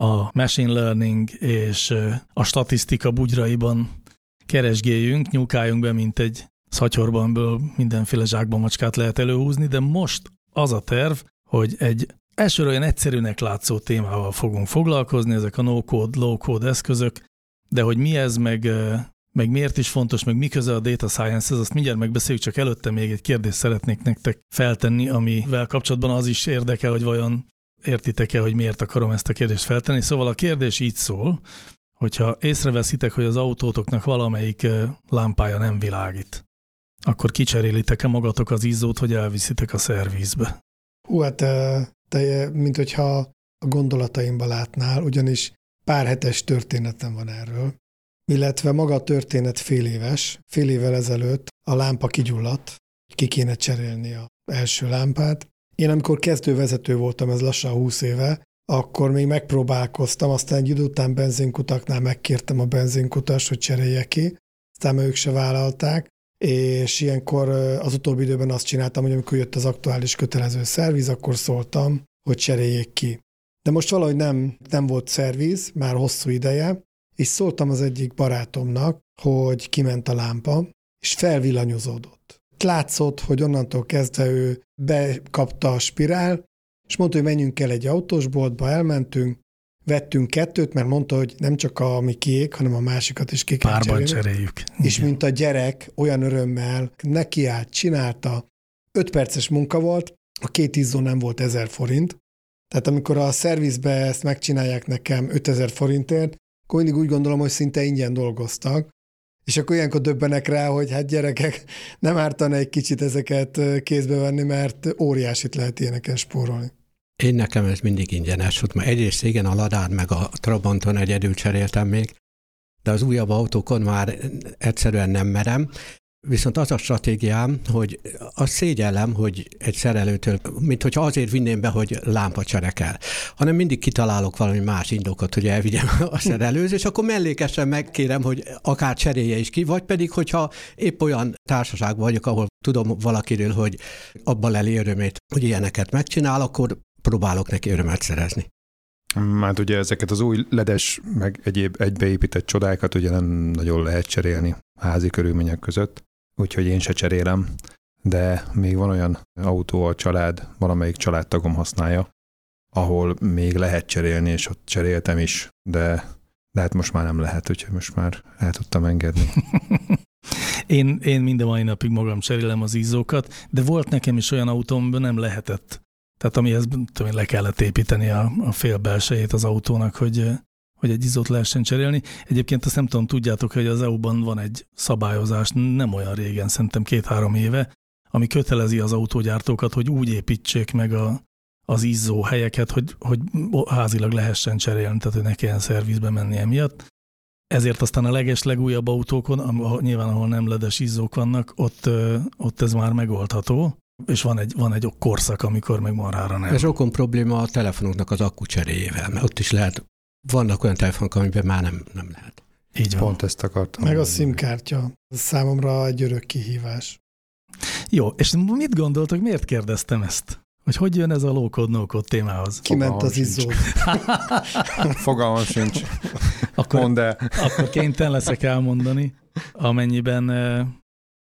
a Machine Learning és a statisztika bugyraiban keresgéljünk, nyúkáljunk be, mint egy szatyorbanből mindenféle zsákban macskát lehet előhúzni, de most az a terv, hogy egy elsőre olyan egyszerűnek látszó témával fogunk foglalkozni, ezek a no-code, low-code eszközök, de hogy mi ez, meg, meg miért is fontos, meg mi köze a data science ez azt mindjárt megbeszéljük, csak előtte még egy kérdést szeretnék nektek feltenni, amivel kapcsolatban az is érdekel, hogy vajon értitek-e, hogy miért akarom ezt a kérdést feltenni. Szóval a kérdés így szól, hogyha észreveszitek, hogy az autótoknak valamelyik lámpája nem világít, akkor kicserélitek-e magatok az izzót, hogy elviszitek a szervizbe? Hú, hát te, mint hogyha a gondolataimba látnál, ugyanis pár hetes történetem van erről, illetve maga a történet fél éves. Fél évvel ezelőtt a lámpa kigyulladt, ki kéne cserélni a első lámpát. Én amikor kezdővezető voltam, ez lassan 20 éve, akkor még megpróbálkoztam, aztán egy idő után benzinkutaknál megkértem a benzinkutast, hogy cserélje ki, aztán ők se vállalták, és ilyenkor az utóbbi időben azt csináltam, hogy amikor jött az aktuális kötelező szerviz, akkor szóltam, hogy cseréljék ki. De most valahogy nem, nem volt szerviz, már hosszú ideje, és szóltam az egyik barátomnak, hogy kiment a lámpa, és felvillanyozódott. Látszott, hogy onnantól kezdve ő bekapta a spirál, és mondta, hogy menjünk el egy autósboltba, elmentünk, vettünk kettőt, mert mondta, hogy nem csak a ami kiég, hanem a másikat is ki kell Párban cserélni. cseréljük. És Igen. mint a gyerek, olyan örömmel nekiállt, csinálta, öt perces munka volt, a két izzó nem volt ezer forint, tehát amikor a szervizbe ezt megcsinálják nekem 5000 forintért, akkor mindig úgy gondolom, hogy szinte ingyen dolgoztak, és akkor ilyenkor döbbenek rá, hogy hát gyerekek, nem ártana egy kicsit ezeket kézbe venni, mert óriásit lehet ilyeneken spórolni. Én nekem ez mindig ingyenes volt, mert egyrészt igen, a Ladán meg a Trabanton egyedül cseréltem még, de az újabb autókon már egyszerűen nem merem. Viszont az a stratégiám, hogy azt szégyellem, hogy egy szerelőtől, mint hogyha azért vinném be, hogy lámpa cserekel, hanem mindig kitalálok valami más indokot, hogy elvigyem a szerelőz, és akkor mellékesen megkérem, hogy akár cserélje is ki, vagy pedig, hogyha épp olyan társaságban vagyok, ahol tudom valakiről, hogy abban leli örömét, hogy ilyeneket megcsinál, akkor próbálok neki örömet szerezni. Hát ugye ezeket az új ledes, meg egyéb egybeépített csodákat ugye nem nagyon lehet cserélni házi körülmények között, úgyhogy én se cserélem, de még van olyan autó a család, valamelyik családtagom használja, ahol még lehet cserélni, és ott cseréltem is, de, de hát most már nem lehet, úgyhogy most már el tudtam engedni. Én, én minden mai napig magam cserélem az izzókat, de volt nekem is olyan autóm, amiben nem lehetett. Tehát amihez tudom, le kellett építeni a, a fél belsejét az autónak, hogy, hogy egy izzót lehessen cserélni. Egyébként azt nem tudom, tudjátok, hogy az EU-ban van egy szabályozás, nem olyan régen, szerintem két-három éve, ami kötelezi az autógyártókat, hogy úgy építsék meg a, az izzó helyeket, hogy, hogy házilag lehessen cserélni, tehát hogy ne kelljen szervizbe menni emiatt. Ezért aztán a leges legújabb autókon, ahol, nyilván ahol nem ledes izzók vannak, ott, ott ez már megoldható, és van egy, van egy korszak, amikor meg marhára nem. Ez okon probléma a telefonoknak az akku cseréjével, mert ott is lehet, vannak olyan telefonok, amiben már nem, nem lehet. Így van. Pont ezt akartam. Meg a. SIM-kártya. Számomra egy örök kihívás. Jó, és mit gondoltok, miért kérdeztem ezt? Hogy hogy jön ez a low-code, no-code témához? Kiment Fogalmam az izzó. Fogalmam sincs. Akkor, Mondd el. akkor kénytelen leszek elmondani, amennyiben eh,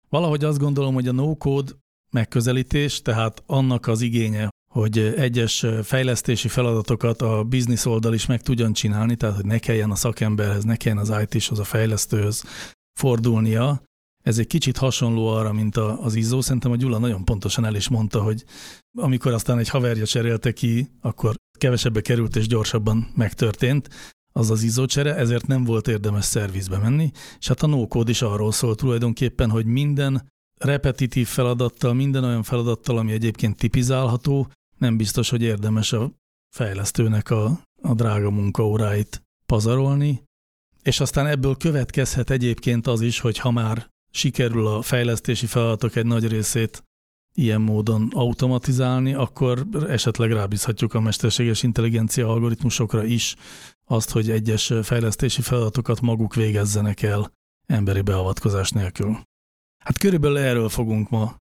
valahogy azt gondolom, hogy a no-code megközelítés, tehát annak az igénye, hogy egyes fejlesztési feladatokat a biznisz oldal is meg tudjon csinálni, tehát hogy ne kelljen a szakemberhez, ne kelljen az IT-shoz, a fejlesztőhöz fordulnia, Ez egy kicsit hasonló arra, mint az izzó. Szerintem a Gyula nagyon pontosan el is mondta, hogy amikor aztán egy haverja cserélte ki, akkor kevesebbe került és gyorsabban megtörtént az az izzócsere, ezért nem volt érdemes szervizbe menni, és hát a no is arról szól tulajdonképpen, hogy minden repetitív feladattal, minden olyan feladattal, ami egyébként tipizálható, nem biztos, hogy érdemes a fejlesztőnek a, a drága munkaóráit pazarolni, és aztán ebből következhet egyébként az is, hogy ha már sikerül a fejlesztési feladatok egy nagy részét ilyen módon automatizálni, akkor esetleg rábízhatjuk a mesterséges intelligencia algoritmusokra is azt, hogy egyes fejlesztési feladatokat maguk végezzenek el emberi beavatkozás nélkül. Hát körülbelül erről fogunk ma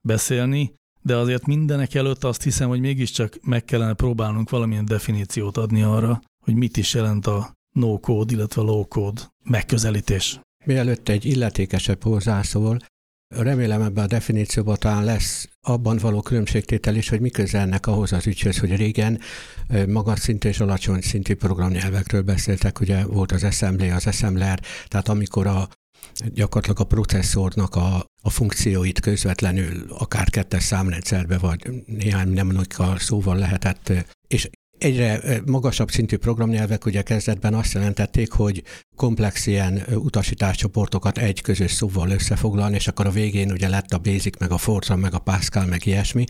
beszélni, de azért mindenek előtt azt hiszem, hogy mégiscsak meg kellene próbálnunk valamilyen definíciót adni arra, hogy mit is jelent a no-code, illetve low-code megközelítés. Mielőtt egy illetékesebb hozzászól, remélem ebben a definícióban talán lesz abban való különbségtétel is, hogy mi közelnek ahhoz az ügyhöz, hogy régen magas szintű és alacsony szintű programnyelvekről beszéltek, ugye volt az assembly, az assembler, tehát amikor a gyakorlatilag a processzornak a, a funkcióit közvetlenül akár kettes számrendszerbe, vagy néhány mnemonikkal szóval lehetett, és Egyre magasabb szintű programnyelvek ugye kezdetben azt jelentették, hogy komplex ilyen utasításcsoportokat egy közös szóval összefoglalni, és akkor a végén ugye lett a Basic, meg a Fortran, meg a Pascal, meg ilyesmi.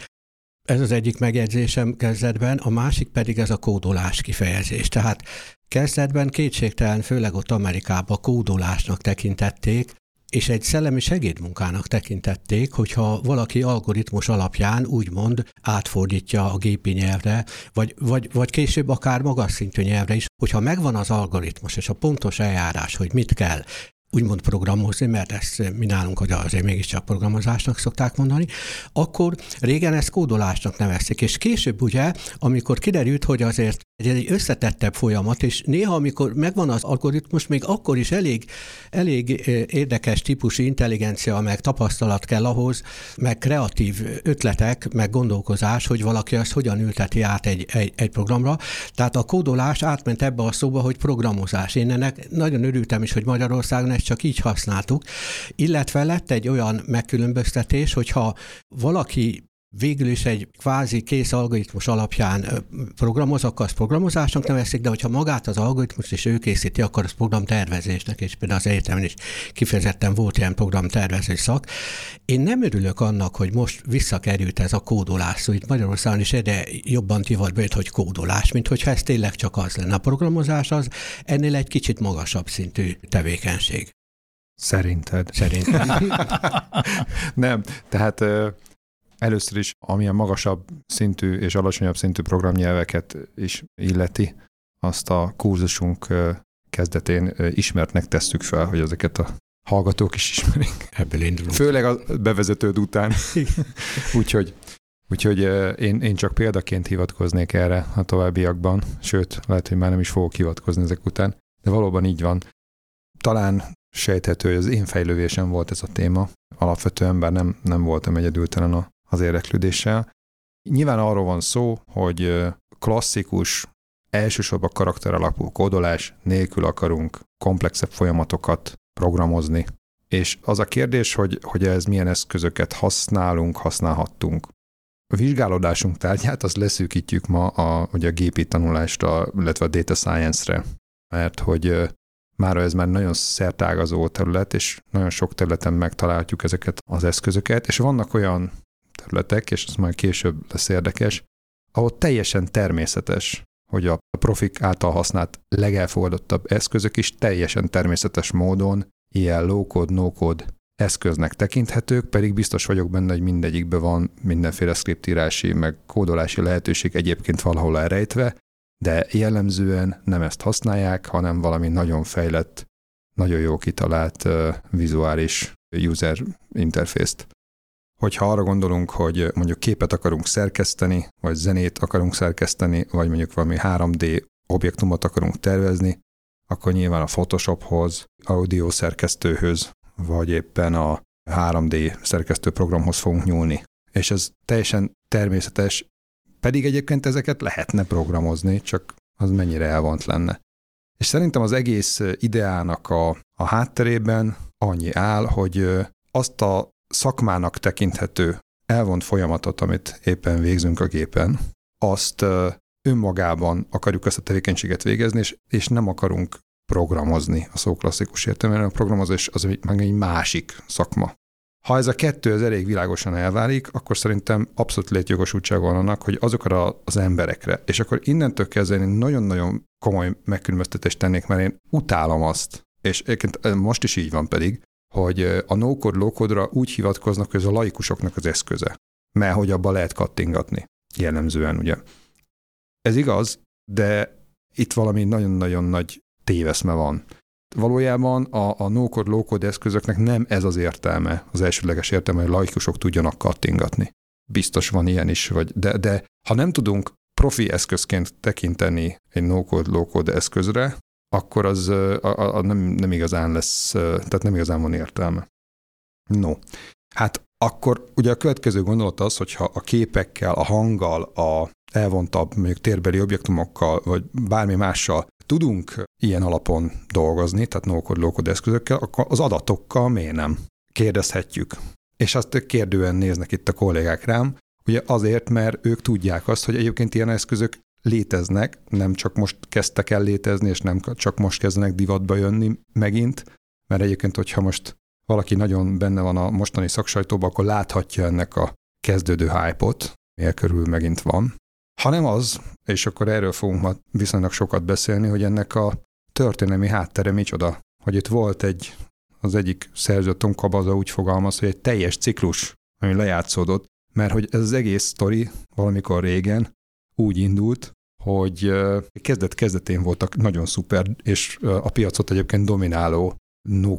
Ez az egyik megjegyzésem kezdetben, a másik pedig ez a kódolás kifejezés. Tehát kezdetben kétségtelen, főleg ott Amerikában kódolásnak tekintették, és egy szellemi segédmunkának tekintették, hogyha valaki algoritmus alapján úgymond átfordítja a gépi nyelvre, vagy, vagy, vagy később akár magas szintű nyelvre is, hogyha megvan az algoritmus és a pontos eljárás, hogy mit kell, úgymond programozni, mert ezt mi nálunk hogy azért mégiscsak programozásnak szokták mondani, akkor régen ezt kódolásnak nevezték, és később ugye, amikor kiderült, hogy azért egy, egy összetettebb folyamat, és néha, amikor megvan az algoritmus, még akkor is elég, elég érdekes típusú intelligencia, meg tapasztalat kell ahhoz, meg kreatív ötletek, meg gondolkozás, hogy valaki azt hogyan ülteti át egy, egy, egy programra. Tehát a kódolás átment ebbe a szóba, hogy programozás. Én ennek nagyon örültem is, hogy Magyarországon ezt csak így használtuk, illetve lett egy olyan megkülönböztetés, hogyha valaki végül is egy kvázi kész algoritmus alapján programoz, akkor azt programozásnak nevezik, de hogyha magát az algoritmus is ő készíti, akkor az programtervezésnek, és például az egyetemen is kifejezetten volt ilyen programtervező szak. Én nem örülök annak, hogy most visszakerült ez a kódolás, szóval itt Magyarországon is egyre jobban divatba jött, hogy kódolás, mint hogyha ez tényleg csak az lenne. A programozás az ennél egy kicsit magasabb szintű tevékenység. Szerinted? Szerintem. nem, tehát Először is, amilyen magasabb szintű és alacsonyabb szintű programnyelveket is illeti, azt a kurzusunk kezdetén ismertnek tesszük fel, hogy ezeket a hallgatók is ismerik. Ebből indulunk. Főleg a bevezetőd után. úgyhogy úgyhogy én, én csak példaként hivatkoznék erre a továbbiakban, sőt, lehet, hogy már nem is fogok hivatkozni ezek után, de valóban így van. Talán sejthető, hogy az én fejlődésem volt ez a téma. Alapvetően, bár nem, nem voltam egyedültelen a az érdeklődéssel. Nyilván arról van szó, hogy klasszikus, elsősorban karakter alapú kódolás nélkül akarunk komplexebb folyamatokat programozni. És az a kérdés, hogy, hogy ez milyen eszközöket használunk, használhattunk. A vizsgálódásunk tárgyát azt leszűkítjük ma a, ugye a gépi tanulásra, illetve a data science-re, mert hogy már ez már nagyon szertágazó terület, és nagyon sok területen megtaláljuk ezeket az eszközöket, és vannak olyan területek, és az már később lesz érdekes, ahol teljesen természetes, hogy a profik által használt legelfogadottabb eszközök is teljesen természetes módon ilyen low-code, no-code eszköznek tekinthetők, pedig biztos vagyok benne, hogy mindegyikben van mindenféle szkriptírási, meg kódolási lehetőség egyébként valahol elrejtve, de jellemzően nem ezt használják, hanem valami nagyon fejlett, nagyon jó kitalált uh, vizuális user interfészt hogyha arra gondolunk, hogy mondjuk képet akarunk szerkeszteni, vagy zenét akarunk szerkeszteni, vagy mondjuk valami 3D objektumot akarunk tervezni, akkor nyilván a Photoshophoz, audio szerkesztőhöz, vagy éppen a 3D szerkesztő programhoz fogunk nyúlni. És ez teljesen természetes, pedig egyébként ezeket lehetne programozni, csak az mennyire elvont lenne. És szerintem az egész ideának a, a hátterében annyi áll, hogy azt a szakmának tekinthető elvont folyamatot, amit éppen végzünk a gépen, azt önmagában akarjuk ezt a tevékenységet végezni, és, és nem akarunk programozni a szó klasszikus értelemben, a programozás az meg egy másik szakma. Ha ez a kettő az elég világosan elválik, akkor szerintem abszolút létjogosultság van annak, hogy azokra az emberekre, és akkor innentől kezdve én nagyon-nagyon komoly megkülönböztetést tennék, mert én utálom azt, és egyébként most is így van pedig, hogy a no-code, low úgy hivatkoznak, hogy ez a laikusoknak az eszköze, mert hogy abba lehet kattingatni, jellemzően ugye. Ez igaz, de itt valami nagyon-nagyon nagy téveszme van. Valójában a, a no-code, low-code eszközöknek nem ez az értelme, az elsődleges értelme, hogy laikusok tudjanak kattingatni. Biztos van ilyen is, vagy, de, de ha nem tudunk profi eszközként tekinteni egy no-code, low-code eszközre, akkor az a, a, nem, nem igazán lesz, tehát nem igazán van értelme. No. Hát akkor ugye a következő gondolat az, hogyha a képekkel, a hanggal, a elvontabb, mondjuk térbeli objektumokkal, vagy bármi mással tudunk ilyen alapon dolgozni, tehát low-code eszközökkel, akkor az adatokkal miért nem? Kérdezhetjük. És azt kérdően néznek itt a kollégák rám, ugye azért, mert ők tudják azt, hogy egyébként ilyen eszközök léteznek, nem csak most kezdtek el létezni, és nem csak most kezdenek divatba jönni megint, mert egyébként, hogyha most valaki nagyon benne van a mostani szaksajtóban, akkor láthatja ennek a kezdődő hype-ot, miért körül megint van. Hanem az, és akkor erről fogunk ma viszonylag sokat beszélni, hogy ennek a történelmi háttere micsoda. Hogy itt volt egy, az egyik szerző Tom Kabaza úgy fogalmaz, hogy egy teljes ciklus, ami lejátszódott, mert hogy ez az egész sztori valamikor régen úgy indult, hogy kezdet-kezdetén voltak nagyon szuper, és a piacot egyébként domináló no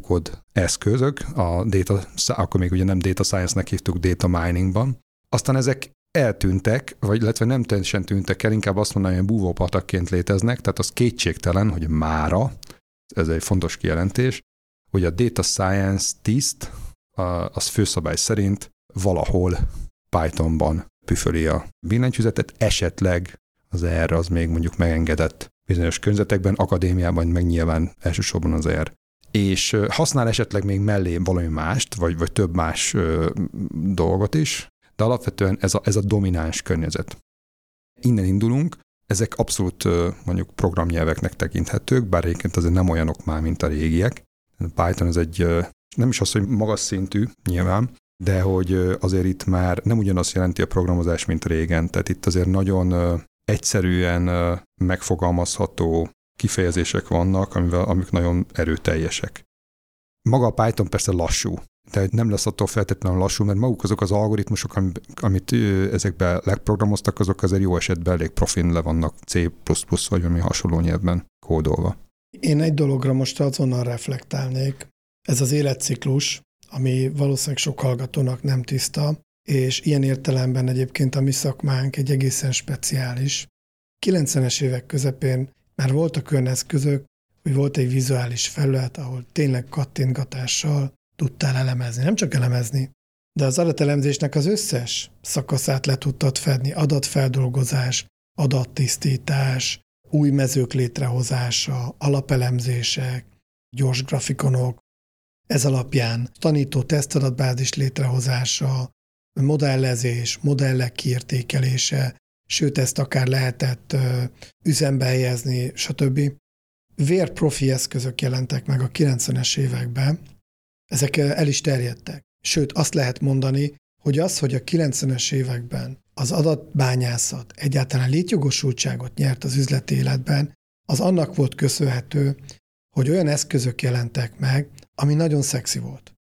eszközök, a data, akkor még ugye nem data science-nek hívtuk data miningban. Aztán ezek eltűntek, vagy illetve nem teljesen tűntek el, inkább azt mondanám, hogy búvópatakként léteznek, tehát az kétségtelen, hogy mára, ez egy fontos kijelentés, hogy a data science tiszt, az főszabály szerint valahol Pythonban püföli a billentyűzetet, esetleg az R az még mondjuk megengedett bizonyos környezetekben, akadémiában meg nyilván elsősorban az R. És használ esetleg még mellé valami mást, vagy, vagy több más ö, dolgot is, de alapvetően ez a, ez a domináns környezet. Innen indulunk, ezek abszolút mondjuk programnyelveknek tekinthetők, bár egyébként azért nem olyanok már, mint a régiek. Python ez egy, nem is az, hogy magas szintű nyilván, de hogy azért itt már nem ugyanazt jelenti a programozás, mint régen. Tehát itt azért nagyon egyszerűen megfogalmazható kifejezések vannak, amivel, amik nagyon erőteljesek. Maga a Python persze lassú, de nem lesz attól feltétlenül lassú, mert maguk azok az algoritmusok, amit ezekben legprogramoztak, azok azért jó esetben elég profin le vannak C++ vagy valami hasonló nyelvben kódolva. Én egy dologra most azonnal reflektálnék. Ez az életciklus, ami valószínűleg sok hallgatónak nem tiszta, és ilyen értelemben egyébként a mi szakmánk egy egészen speciális. 90-es évek közepén már voltak olyan eszközök, hogy volt egy vizuális felület, ahol tényleg kattintgatással tudtál elemezni. Nem csak elemezni, de az adatelemzésnek az összes szakaszát le tudtad fedni. Adatfeldolgozás, adattisztítás, új mezők létrehozása, alapelemzések, gyors grafikonok, ez alapján tanító tesztadatbázis létrehozása, modellezés, modellek kiértékelése, sőt ezt akár lehetett üzembe helyezni, stb. Vérprofi eszközök jelentek meg a 90-es években, ezek el is terjedtek. Sőt, azt lehet mondani, hogy az, hogy a 90-es években az adatbányászat egyáltalán létjogosultságot nyert az üzleti életben, az annak volt köszönhető, hogy olyan eszközök jelentek meg, ami nagyon szexi volt.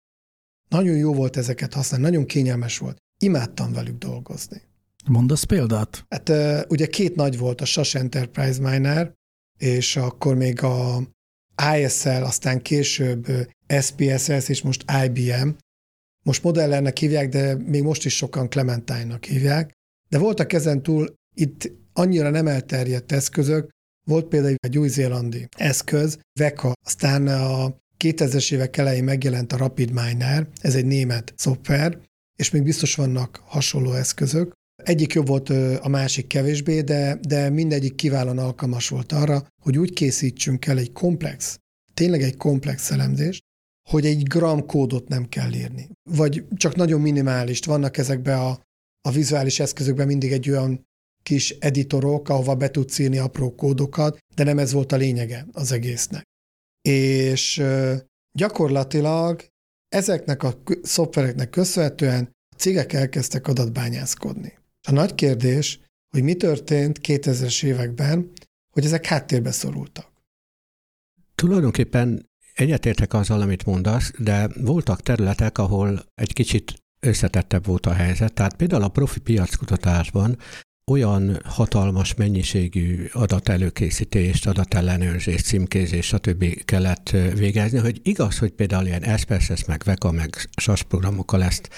Nagyon jó volt ezeket használni, nagyon kényelmes volt. Imádtam velük dolgozni. Mondasz példát? Hát ugye két nagy volt, a SAS Enterprise Miner, és akkor még a ISL, aztán később SPSS, és most IBM. Most modellernek hívják, de még most is sokan Clementine-nak hívják. De voltak ezen túl itt annyira nem elterjedt eszközök, volt például egy új-zélandi eszköz, VECA, aztán a 2000-es évek elején megjelent a Rapid Miner, ez egy német szoftver, és még biztos vannak hasonló eszközök. Egyik jobb volt a másik kevésbé, de, de mindegyik kiválóan alkalmas volt arra, hogy úgy készítsünk el egy komplex, tényleg egy komplex elemzést, hogy egy gram kódot nem kell írni. Vagy csak nagyon minimális. Vannak ezekbe a, a vizuális eszközökben mindig egy olyan kis editorok, ahova be tudsz írni apró kódokat, de nem ez volt a lényege az egésznek. És gyakorlatilag ezeknek a szoftvereknek köszönhetően a cégek elkezdtek adatbányászkodni. A nagy kérdés, hogy mi történt 2000-es években, hogy ezek háttérbe szorultak. Tulajdonképpen egyetértek azzal, amit mondasz, de voltak területek, ahol egy kicsit összetettebb volt a helyzet. Tehát például a profi piackutatásban olyan hatalmas mennyiségű adatelőkészítést, adatellenőrzést, címkézést, stb. kellett végezni, hogy igaz, hogy például ilyen SPSS, meg VECA, meg SAS programokkal ezt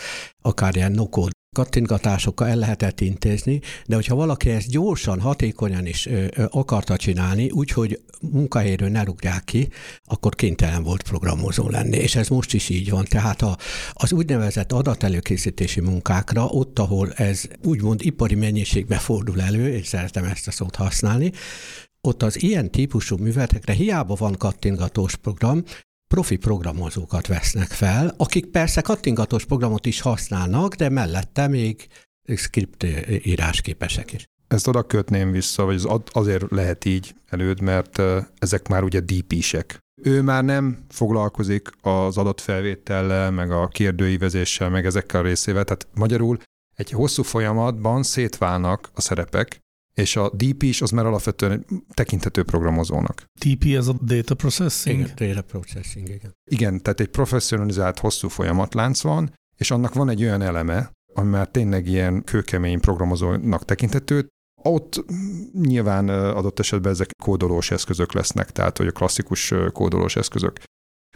akár ilyen no kattintgatásokkal el lehetett intézni, de hogyha valaki ezt gyorsan, hatékonyan is ö, ö, akarta csinálni, úgyhogy munkahelyről ne rúgják ki, akkor kénytelen volt programozó lenni. És ez most is így van. Tehát a, az úgynevezett adatelőkészítési munkákra, ott, ahol ez úgymond ipari mennyiségbe fordul elő, és szeretem ezt a szót használni, ott az ilyen típusú műveletekre hiába van kattintgatós program, profi programozókat vesznek fel, akik persze kattingatós programot is használnak, de mellette még script írás képesek is. Ezt oda kötném vissza, vagy azért lehet így előd, mert ezek már ugye DP-sek. Ő már nem foglalkozik az adatfelvétellel, meg a kérdőívezéssel, meg ezekkel a részével. Tehát magyarul egy hosszú folyamatban szétválnak a szerepek, és a DP is az már alapvetően tekintető programozónak. DP ez a data processing? Igen, data processing, igen. Igen, tehát egy professzionalizált hosszú folyamatlánc van, és annak van egy olyan eleme, ami már tényleg ilyen kőkemény programozónak tekintető, ott nyilván adott esetben ezek kódolós eszközök lesznek, tehát hogy a klasszikus kódolós eszközök.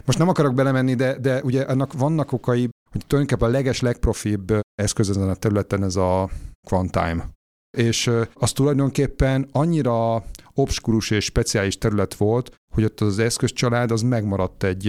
Most nem akarok belemenni, de, de ugye ennek vannak okai, hogy tulajdonképpen a leges, legprofibb eszköz ezen a területen ez a Quantime és az tulajdonképpen annyira obskurus és speciális terület volt, hogy ott az eszközcsalád az megmaradt egy,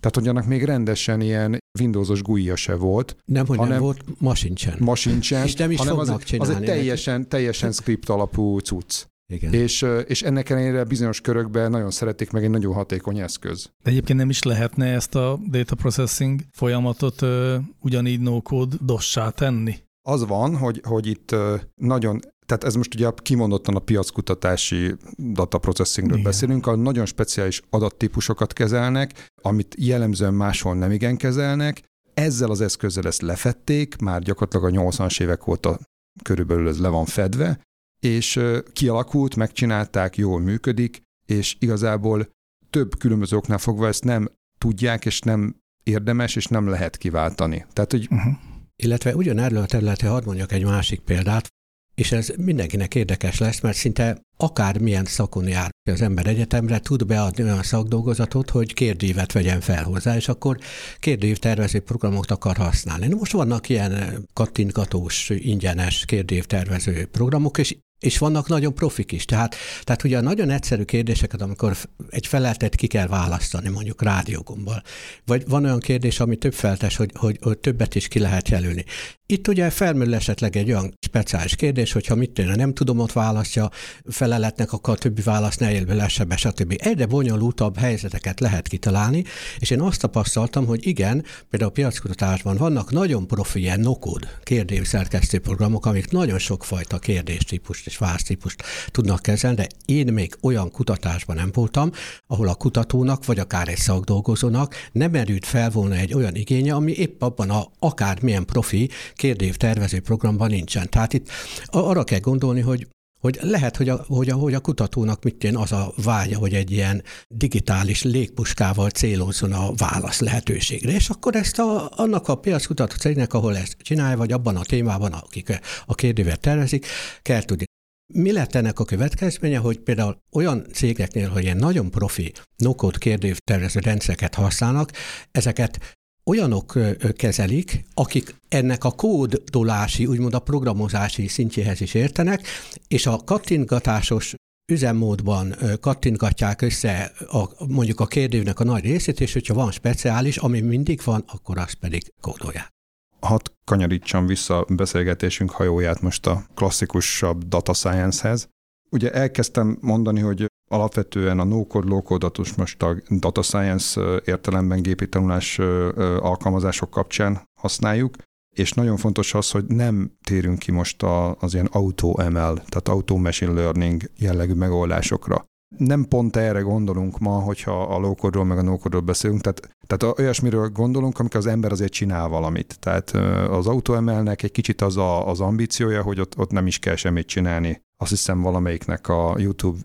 tehát hogy annak még rendesen ilyen Windowsos GUI se volt. Nem, hogy hanem nem volt, ma sincsen. Ma sincsen. És nem is hanem fognak az, csinálni. Az egy teljesen, teljesen script alapú cucc. Igen. És, és ennek ellenére bizonyos körökben nagyon szeretik meg egy nagyon hatékony eszköz. De egyébként nem is lehetne ezt a data processing folyamatot ö, ugyanígy no-code dossá tenni? Az van, hogy, hogy itt nagyon tehát ez most ugye kimondottan a piackutatási data processingről Igen. beszélünk, ahol nagyon speciális adattípusokat kezelnek, amit jellemzően máshol nem igen kezelnek. Ezzel az eszközzel ezt lefették, már gyakorlatilag a 80-as évek óta körülbelül ez le van fedve, és kialakult, megcsinálták, jól működik, és igazából több különböző oknál fogva ezt nem tudják, és nem érdemes, és nem lehet kiváltani. Tehát, hogy uh-huh illetve ugyanerről a területre hadd mondjak egy másik példát, és ez mindenkinek érdekes lesz, mert szinte akármilyen szakon jár az ember egyetemre, tud beadni olyan szakdolgozatot, hogy kérdévet vegyen fel hozzá, és akkor kérdév tervező programokat akar használni. Most vannak ilyen kattintgatós, ingyenes kérdév tervező programok, és és vannak nagyon profik is. Tehát, tehát ugye a nagyon egyszerű kérdéseket, amikor egy feleltet ki kell választani, mondjuk rádiógombbal, vagy van olyan kérdés, ami több feltes, hogy, hogy, hogy többet is ki lehet jelölni. Itt ugye felmerül esetleg egy olyan speciális kérdés, hogyha mit tűnne, nem tudom, ott választja, feleletnek, akkor a többi válasz ne él bele, sebe, stb. Egyre bonyolultabb helyzeteket lehet kitalálni, és én azt tapasztaltam, hogy igen, például a piackutatásban vannak nagyon profi ilyen nokod kérdésszerkesztő programok, amik nagyon sokfajta kérdéstípust és választípust tudnak kezelni, de én még olyan kutatásban nem voltam, ahol a kutatónak, vagy akár egy szakdolgozónak nem merült fel volna egy olyan igénye, ami épp abban a akármilyen profi kérdév tervező programban nincsen. Tehát itt arra kell gondolni, hogy hogy lehet, hogy a, hogy a, hogy a kutatónak mit jön az a vágya, hogy egy ilyen digitális légpuskával célozzon a válasz lehetőségre, és akkor ezt a, annak a piackutató cégnek, ahol ezt csinálja, vagy abban a témában, akik a kérdévet tervezik, kell tudni. Mi lett ennek a következménye, hogy például olyan cégeknél, hogy ilyen nagyon profi no-code kérdőtervező rendszereket használnak, ezeket olyanok kezelik, akik ennek a kódolási, úgymond a programozási szintjéhez is értenek, és a kattintgatásos üzemmódban kattintgatják össze a, mondjuk a kérdőnek a nagy részét, és hogyha van speciális, ami mindig van, akkor azt pedig kódolják. Hadd kanyarítsam vissza a beszélgetésünk hajóját most a klasszikusabb data science-hez. ugye elkezdtem mondani, hogy alapvetően a no-code, low-code most a data science értelemben gépi tanulás alkalmazások kapcsán használjuk, és nagyon fontos az, hogy nem térünk ki most az ilyen auto-ML, tehát auto machine learning jellegű megoldásokra nem pont erre gondolunk ma, hogyha a low meg a no beszélünk, tehát, tehát olyasmiről gondolunk, amikor az ember azért csinál valamit. Tehát az autóemelnek egy kicsit az a, az ambíciója, hogy ott, ott nem is kell semmit csinálni. Azt hiszem valamelyiknek a YouTube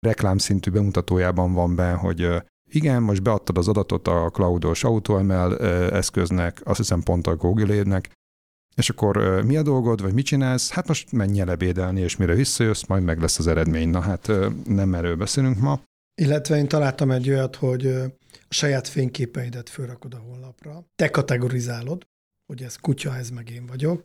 reklámszintű bemutatójában van benne, hogy igen, most beadtad az adatot a cloudos AutoML eszköznek, azt hiszem pont a Google-nek, és akkor mi a dolgod, vagy mit csinálsz? Hát most menj el ebédelni, és mire visszajössz, majd meg lesz az eredmény. Na hát nem erről beszélünk ma. Illetve én találtam egy olyat, hogy a saját fényképeidet fölrakod a honlapra, te kategorizálod, hogy ez kutya, ez meg én vagyok,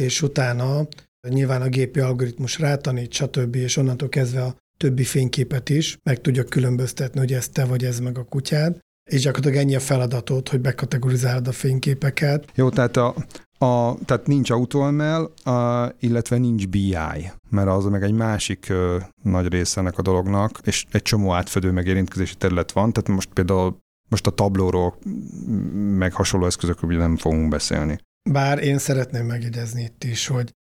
és utána nyilván a gépi algoritmus rátanít, stb., és onnantól kezdve a többi fényképet is meg tudja különböztetni, hogy ez te vagy ez meg a kutyád, és gyakorlatilag ennyi a feladatod, hogy bekategorizálod a fényképeket. Jó, tehát a, a, tehát nincs AutoML, a, illetve nincs BI, mert az meg egy másik ö, nagy része ennek a dolognak, és egy csomó átfedő megérintkezési terület van, tehát most például most a tablóról, meg hasonló eszközökről ugye nem fogunk beszélni. Bár én szeretném megjegyezni itt is, hogy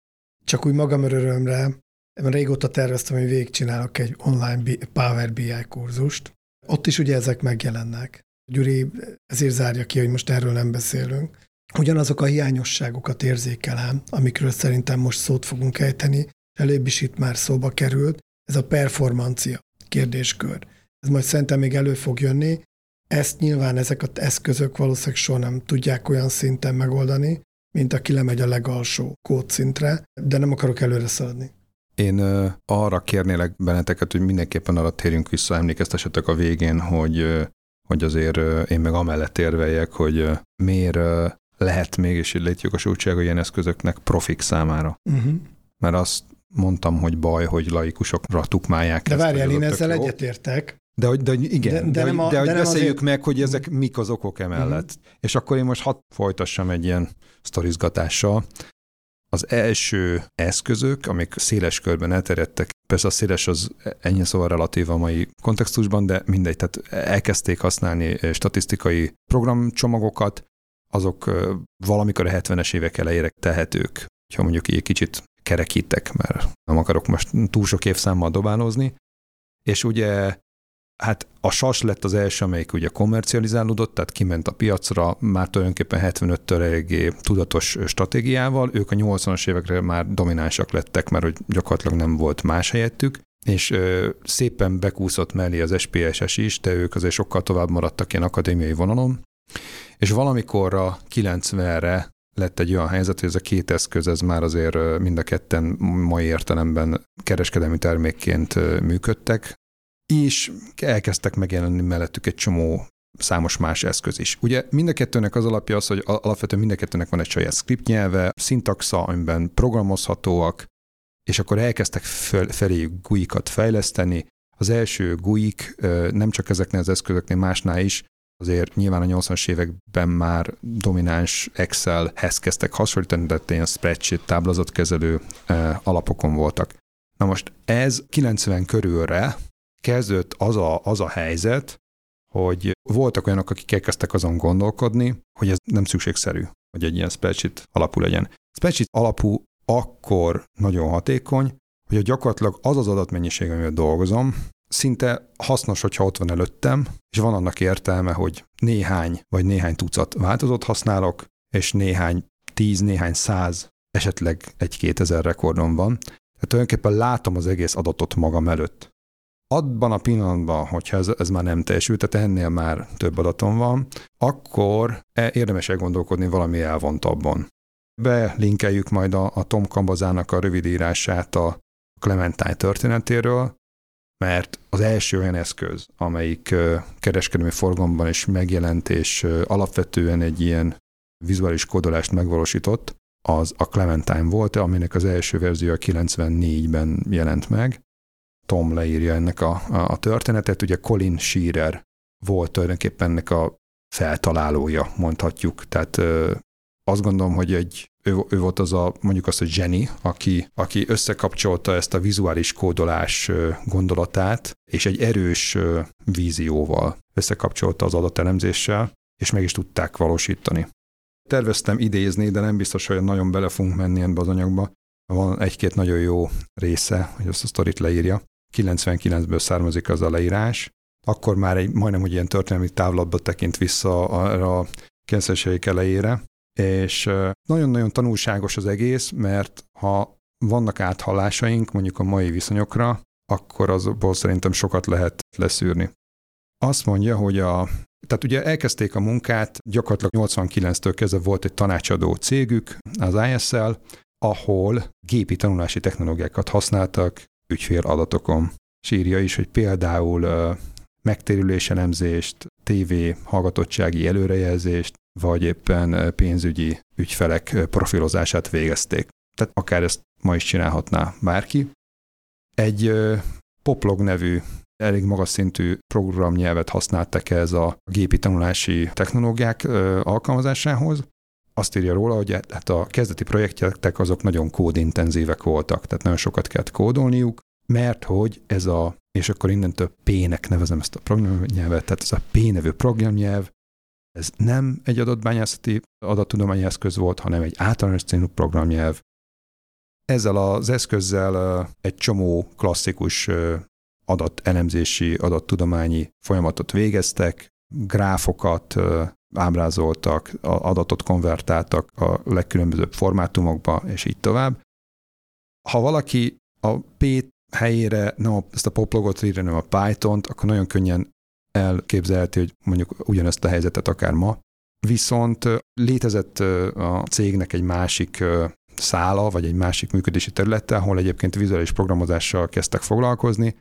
csak úgy magam örömre, régóta terveztem, hogy végigcsinálok egy online Power BI kurzust. Ott is ugye ezek megjelennek. Gyuri ezért zárja ki, hogy most erről nem beszélünk. Ugyanazok a hiányosságokat érzékelem, amikről szerintem most szót fogunk ejteni, előbb is itt már szóba került, ez a performancia kérdéskör. Ez majd szerintem még elő fog jönni. Ezt nyilván ezek az eszközök valószínűleg soha nem tudják olyan szinten megoldani, mint aki lemegy a legalsó kódszintre, de nem akarok előre szaladni. Én uh, arra kérnélek benneteket, hogy mindenképpen arra térjünk vissza, emlékeztessetek a végén, hogy, uh, hogy azért uh, én meg amellett érveljek, hogy miért lehet mégis létjogosultsága ilyen eszközöknek profik számára. Uh-huh. Mert azt mondtam, hogy baj, hogy laikusokra tukmálják De várjál, én ezzel jó. egyetértek. De, hogy, de igen, de, de, de, nem a, de, de hogy beszéljük azért... meg, hogy ezek mik az okok emellett. Uh-huh. És akkor én most hadd folytassam egy ilyen sztorizgatással. Az első eszközök, amik széles körben elterjedtek, persze a széles az ennyi szóval relatív a mai kontextusban, de mindegy, tehát elkezdték használni statisztikai programcsomagokat, azok valamikor a 70-es évek elejére tehetők, ha mondjuk egy kicsit kerekítek, mert nem akarok most túl sok évszámmal dobálózni. És ugye hát a SAS lett az első, amelyik ugye komercializálódott, tehát kiment a piacra, már tulajdonképpen 75-től eléggé tudatos stratégiával, ők a 80-as évekre már dominánsak lettek, mert hogy gyakorlatilag nem volt más helyettük, és ö, szépen bekúszott mellé az SPSS is, de ők azért sokkal tovább maradtak ilyen akadémiai vonalon, és valamikor a 90-re lett egy olyan helyzet, hogy ez a két eszköz, ez már azért mind a ketten mai értelemben kereskedelmi termékként működtek, és elkezdtek megjelenni mellettük egy csomó számos más eszköz is. Ugye mind a kettőnek az alapja az, hogy alapvetően mind a kettőnek van egy saját script nyelve, szintaxa, amiben programozhatóak, és akkor elkezdtek fel, felé GUI-kat fejleszteni. Az első GUI-k nem csak ezeknél az eszközöknél, másnál is azért nyilván a 80-as években már domináns Excelhez kezdtek hasonlítani, de ilyen spreadsheet táblázatkezelő alapokon voltak. Na most ez 90 körülre kezdődött az a, az a helyzet, hogy voltak olyanok, akik elkezdtek azon gondolkodni, hogy ez nem szükségszerű, hogy egy ilyen spreadsheet alapú legyen. Spreadsheet alapú akkor nagyon hatékony, hogy gyakorlatilag az az adatmennyiség, amivel dolgozom, szinte hasznos, hogyha ott van előttem, és van annak értelme, hogy néhány vagy néhány tucat változót használok, és néhány tíz, néhány száz, esetleg egy-két ezer rekordom van. Tehát tulajdonképpen látom az egész adatot magam előtt. Abban a pillanatban, hogyha ez, ez már nem teljesült, tehát ennél már több adatom van, akkor e, érdemes elgondolkodni valami elvontabban. Belinkeljük majd a, a Tom Kambazának a rövidírását a Clementine történetéről, mert az első olyan eszköz, amelyik kereskedelmi forgalomban is megjelent, és alapvetően egy ilyen vizuális kódolást megvalósított, az a Clementine volt, aminek az első verzió a 94-ben jelent meg. Tom leírja ennek a, a, a történetet, ugye Colin Shearer volt tulajdonképpen ennek a feltalálója, mondhatjuk. Tehát azt gondolom, hogy egy ő, ő volt az a, mondjuk azt, hogy Jenny, aki, aki összekapcsolta ezt a vizuális kódolás gondolatát, és egy erős vízióval összekapcsolta az adatelemzéssel, és meg is tudták valósítani. Terveztem idézni, de nem biztos, hogy nagyon bele fogunk menni ebbe az anyagba. Van egy-két nagyon jó része, hogy azt a sztorit leírja. 99-ből származik az a leírás. Akkor már egy majdnem, hogy ilyen történelmi távlatba tekint vissza arra a 90 elejére, és nagyon-nagyon tanulságos az egész, mert ha vannak áthallásaink mondjuk a mai viszonyokra, akkor azból szerintem sokat lehet leszűrni. Azt mondja, hogy a tehát ugye elkezdték a munkát, gyakorlatilag 89-től kezdve volt egy tanácsadó cégük, az ISL, ahol gépi tanulási technológiákat használtak ügyfél adatokon. És írja is, hogy például megtérüléselemzést, TV hallgatottsági előrejelzést, vagy éppen pénzügyi ügyfelek profilozását végezték. Tehát akár ezt ma is csinálhatná bárki. Egy Poplog nevű elég magas szintű programnyelvet használtak ez a gépi tanulási technológiák alkalmazásához. Azt írja róla, hogy hát a kezdeti projektek azok nagyon kódintenzívek voltak, tehát nagyon sokat kellett kódolniuk, mert hogy ez a, és akkor innentől P-nek nevezem ezt a programnyelvet, tehát ez a P nevű programnyelv, ez nem egy adatbányászati adattudományi eszköz volt, hanem egy általános célú programnyelv. Ezzel az eszközzel egy csomó klasszikus adatelemzési, adattudományi folyamatot végeztek, gráfokat ábrázoltak, adatot konvertáltak a legkülönbözőbb formátumokba, és így tovább. Ha valaki a P helyére nem a, ezt a poplogot írja, hanem a Python-t, akkor nagyon könnyen elképzelhető, hogy mondjuk ugyanezt a helyzetet akár ma. Viszont létezett a cégnek egy másik szála, vagy egy másik működési területe, ahol egyébként vizuális programozással kezdtek foglalkozni,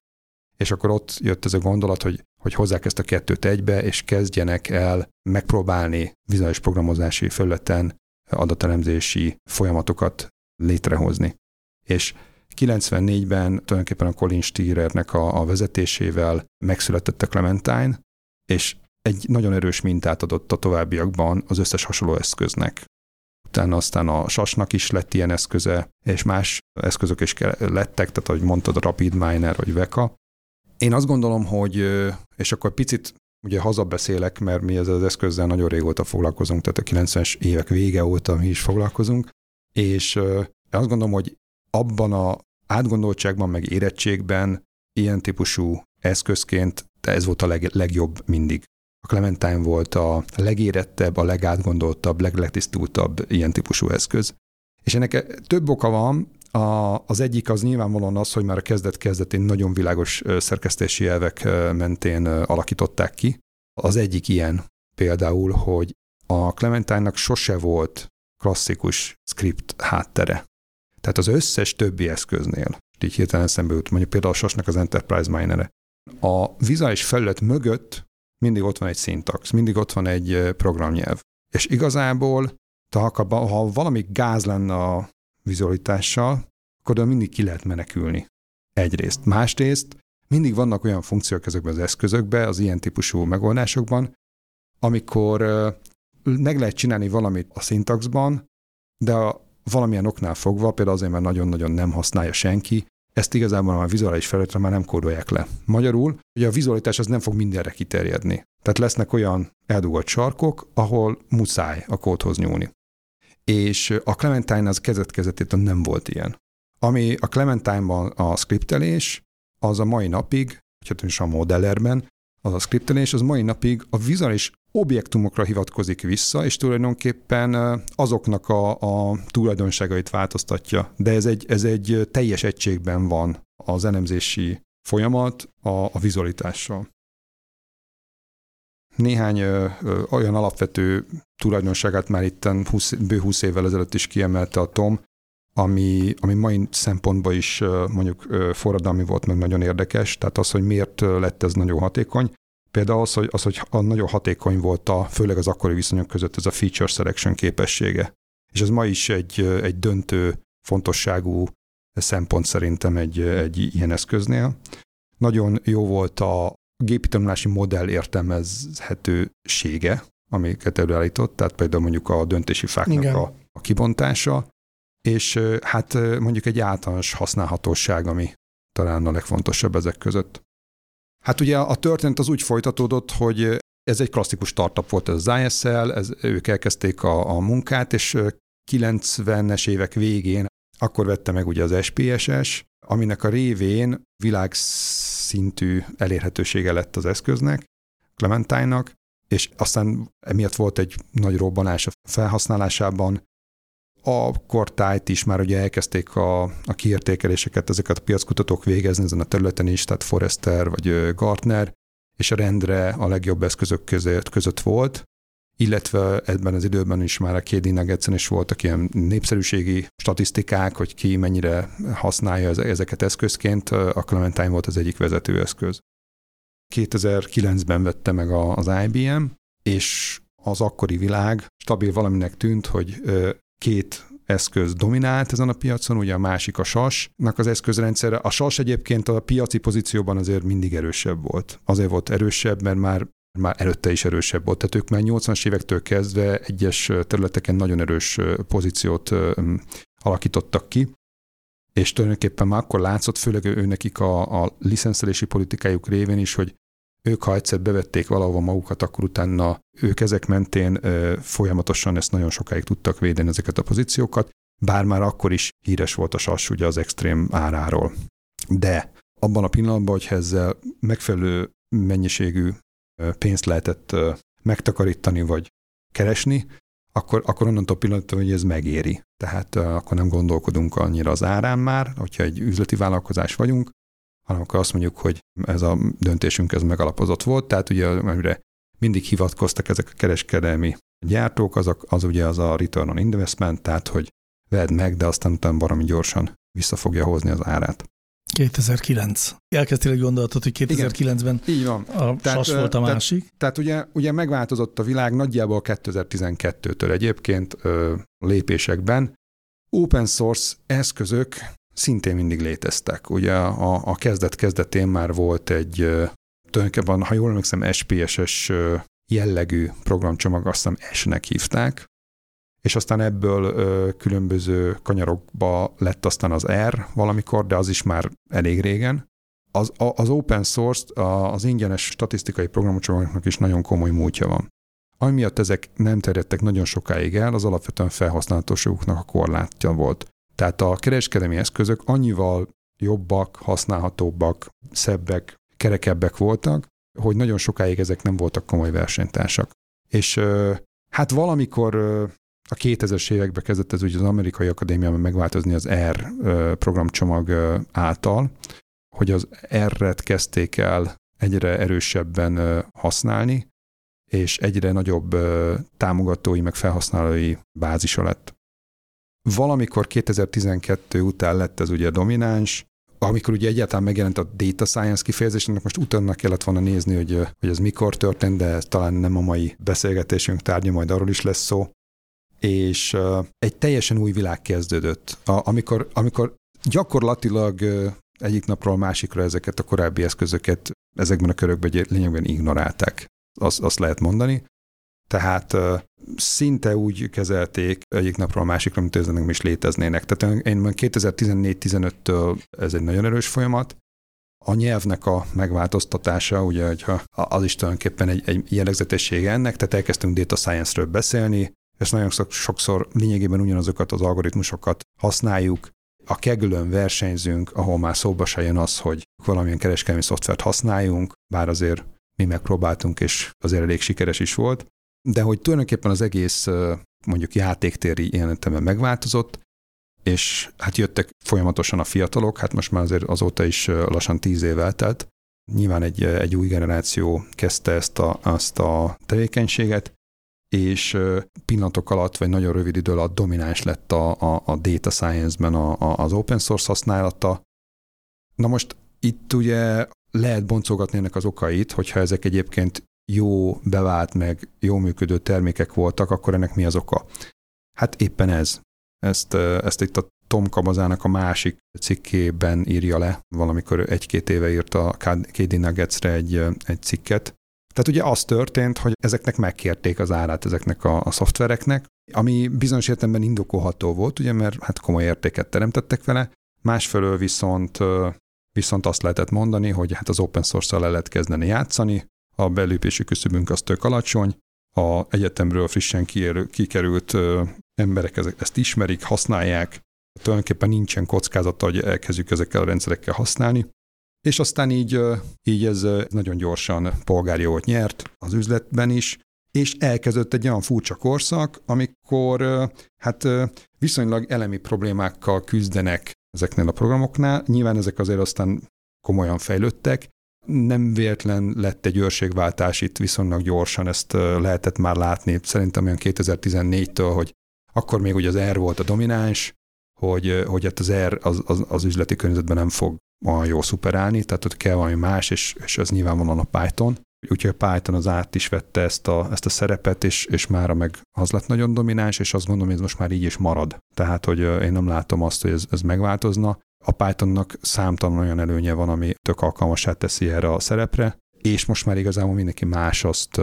és akkor ott jött ez a gondolat, hogy, hogy hozzák ezt a kettőt egybe, és kezdjenek el megpróbálni vizuális programozási felületen adatelemzési folyamatokat létrehozni. És 94-ben tulajdonképpen a Colin Stierernek a, a vezetésével megszületett a Clementine, és egy nagyon erős mintát adott a továbbiakban az összes hasonló eszköznek. Utána aztán a Sasnak is lett ilyen eszköze, és más eszközök is lettek, tehát ahogy mondtad, a Rapid Miner vagy Veka, én azt gondolom, hogy, és akkor picit ugye hazabeszélek, mert mi ezzel az eszközzel nagyon régóta foglalkozunk, tehát a 90-es évek vége óta mi is foglalkozunk, és azt gondolom, hogy abban a átgondoltságban, meg érettségben ilyen típusú eszközként de ez volt a leg, legjobb mindig. A Clementine volt a legérettebb, a legátgondoltabb, legletisztultabb ilyen típusú eszköz. És ennek több oka van, a, az egyik az nyilvánvalóan az, hogy már a kezdet-kezdetén nagyon világos szerkesztési elvek mentén alakították ki. Az egyik ilyen például, hogy a Clementine-nak sose volt klasszikus script háttere. Tehát az összes többi eszköznél, így hirtelen eszembe jut, mondjuk például a Sosnak az Enterprise Miner-e, a vizuális felület mögött mindig ott van egy syntax, mindig ott van egy programnyelv. És igazából, ha valami gáz lenne a vizualitással, akkor mindig ki lehet menekülni. Egyrészt. Másrészt mindig vannak olyan funkciók ezekben az eszközökben, az ilyen típusú megoldásokban, amikor meg lehet csinálni valamit a szintaxban, de a valamilyen oknál fogva, például azért, mert nagyon-nagyon nem használja senki, ezt igazából a vizuális felületre már nem kódolják le. Magyarul, hogy a vizualitás az nem fog mindenre kiterjedni. Tehát lesznek olyan eldugott sarkok, ahol muszáj a kódhoz nyúlni és a Clementine az kezet-kezetétől nem volt ilyen. Ami a Clementine-ban a skriptelés, az a mai napig, vagy is a modellerben, az a skriptelés, az mai napig a vizuális objektumokra hivatkozik vissza, és tulajdonképpen azoknak a, a tulajdonságait változtatja. De ez egy, ez egy teljes egységben van az elemzési folyamat a, a vizualitással. Néhány ö, olyan alapvető tulajdonságát már itt 20, bő 20 évvel ezelőtt is kiemelte a Tom, ami, ami mai szempontból is mondjuk forradalmi volt, meg nagyon érdekes, tehát az, hogy miért lett ez nagyon hatékony. Például az, hogy, az, hogy nagyon hatékony volt a, főleg az akkori viszonyok között ez a feature selection képessége. És ez ma is egy, egy döntő fontosságú szempont szerintem egy, egy ilyen eszköznél. Nagyon jó volt a, gépi tanulási modell értelmezhetősége, amiket előállított, tehát például mondjuk a döntési fáknak Igen. a a kibontása, és hát mondjuk egy általános használhatóság, ami talán a legfontosabb ezek között. Hát ugye a történet az úgy folytatódott, hogy ez egy klasszikus startup volt ez az ISL, ez, ők elkezdték a, a munkát, és 90-es évek végén akkor vette meg ugye az SPSS, aminek a révén világszintű elérhetősége lett az eszköznek, Clementine-nak, és aztán emiatt volt egy nagy robbanás a felhasználásában. A kortájt is már ugye elkezdték a, a kiértékeléseket, ezeket a piackutatók végezni ezen a területen is, tehát Forrester vagy Gartner, és a rendre a legjobb eszközök között, között volt, illetve ebben az időben is már a KD nuggets is voltak ilyen népszerűségi statisztikák, hogy ki mennyire használja ezeket eszközként. A Clementine volt az egyik vezető eszköz. 2009-ben vette meg az IBM, és az akkori világ stabil valaminek tűnt, hogy két eszköz dominált ezen a piacon, ugye a másik a SAS-nak az eszközrendszere. A SAS egyébként a piaci pozícióban azért mindig erősebb volt. Azért volt erősebb, mert már már előtte is erősebb volt. Tehát ők már 80-as évektől kezdve egyes területeken nagyon erős pozíciót alakítottak ki, és tulajdonképpen már akkor látszott, főleg ő nekik a, a licenszelési politikájuk révén is, hogy ők ha egyszer bevették valahova magukat, akkor utána ők ezek mentén folyamatosan ezt nagyon sokáig tudtak védeni ezeket a pozíciókat, bár már akkor is híres volt a SAS ugye az extrém áráról. De abban a pillanatban, hogy ezzel megfelelő mennyiségű pénzt lehetett megtakarítani vagy keresni, akkor, akkor onnantól pillanatban, hogy ez megéri. Tehát akkor nem gondolkodunk annyira az árán már, hogyha egy üzleti vállalkozás vagyunk, hanem akkor azt mondjuk, hogy ez a döntésünk ez megalapozott volt, tehát ugye amire mindig hivatkoztak ezek a kereskedelmi gyártók, az, a, az ugye az a return on investment, tehát hogy vedd meg, de aztán utána baromi gyorsan vissza fogja hozni az árát. 2009. Elkezdtél egy gondolatot, hogy 2009-ben Így van. a tehát, SAS volt a másik. Tehát, tehát ugye, ugye megváltozott a világ nagyjából 2012-től egyébként ö, lépésekben. Open source eszközök szintén mindig léteztek. Ugye a, a kezdet-kezdetén már volt egy, tulajdonképpen, ha jól emlékszem, SPSS jellegű programcsomag, azt hiszem S-nek hívták, és aztán ebből ö, különböző kanyarokba lett aztán az R valamikor, de az is már elég régen. Az, a, az open source, a, az ingyenes statisztikai programcsomagoknak is nagyon komoly múltja van. Ami miatt ezek nem terjedtek nagyon sokáig el, az alapvetően felhasználhatóságuknak a korlátja volt. Tehát a kereskedelmi eszközök annyival jobbak, használhatóbbak, szebbek, kerekebbek voltak, hogy nagyon sokáig ezek nem voltak komoly versenytársak. És hát valamikor a 2000-es években kezdett ez ugye az amerikai akadémiában megváltozni az R programcsomag által, hogy az R-et kezdték el egyre erősebben használni, és egyre nagyobb támogatói meg felhasználói bázisa lett. Valamikor 2012 után lett ez ugye domináns, amikor ugye egyáltalán megjelent a data science kifejezés, ennek most utána kellett volna nézni, hogy, hogy ez mikor történt, de ez talán nem a mai beszélgetésünk tárgya, majd arról is lesz szó. És uh, egy teljesen új világ kezdődött. A, amikor, amikor gyakorlatilag uh, egyik napról a másikra ezeket a korábbi eszközöket ezekben a körökben lényegben ignorálták. Azt, azt lehet mondani. Tehát szinte úgy kezelték egyik napról a másikra, mint ezek is léteznének. Tehát én 2014-15-től ez egy nagyon erős folyamat. A nyelvnek a megváltoztatása, ugye, hogyha az is tulajdonképpen egy, egy jellegzetessége ennek, tehát elkezdtünk data science-ről beszélni, és nagyon sokszor lényegében ugyanazokat az algoritmusokat használjuk, a kegülön versenyzünk, ahol már szóba se jön az, hogy valamilyen kereskedelmi szoftvert használjunk, bár azért mi megpróbáltunk, és azért elég sikeres is volt de hogy tulajdonképpen az egész mondjuk játéktéri jelenetben megváltozott, és hát jöttek folyamatosan a fiatalok, hát most már azért azóta is lassan tíz év eltelt. Nyilván egy, egy új generáció kezdte ezt a, azt a tevékenységet, és pillanatok alatt, vagy nagyon rövid idő alatt domináns lett a, a, a data science-ben a, a, az open source használata. Na most itt ugye lehet boncolgatni ennek az okait, hogyha ezek egyébként jó, bevált, meg jó működő termékek voltak, akkor ennek mi az oka? Hát éppen ez. Ezt, ezt itt a Tom Kabazának a másik cikkében írja le, valamikor egy-két éve írt a KD Nuggetsre egy, egy cikket. Tehát ugye az történt, hogy ezeknek megkérték az árát ezeknek a, a szoftvereknek, ami bizonyos értelemben indokolható volt, ugye, mert hát komoly értéket teremtettek vele, másfelől viszont, viszont azt lehetett mondani, hogy hát az open source-szal le lehet kezdeni játszani, a belépési küszöbünk az tök alacsony, a egyetemről frissen kikerült emberek ezt ismerik, használják, tulajdonképpen nincsen kockázata, hogy elkezdjük ezekkel a rendszerekkel használni, és aztán így, így ez nagyon gyorsan polgári volt nyert az üzletben is, és elkezdett egy olyan furcsa korszak, amikor hát viszonylag elemi problémákkal küzdenek ezeknél a programoknál. Nyilván ezek azért aztán komolyan fejlődtek, nem véletlen lett egy őrségváltás itt viszonylag gyorsan, ezt lehetett már látni, szerintem olyan 2014-től, hogy akkor még ugye az R volt a domináns, hogy, hogy hát az R az, az, az üzleti környezetben nem fog olyan jó szuperálni, tehát ott kell valami más, és, és ez nyilvánvalóan a Python. Úgyhogy a Python az át is vette ezt a, ezt a szerepet, és, és mára meg az lett nagyon domináns, és azt gondolom, hogy ez most már így is marad. Tehát, hogy én nem látom azt, hogy ez, ez megváltozna. A Pythonnak számtalan olyan előnye van, ami tök alkalmasá teszi erre a szerepre, és most már igazából mindenki más azt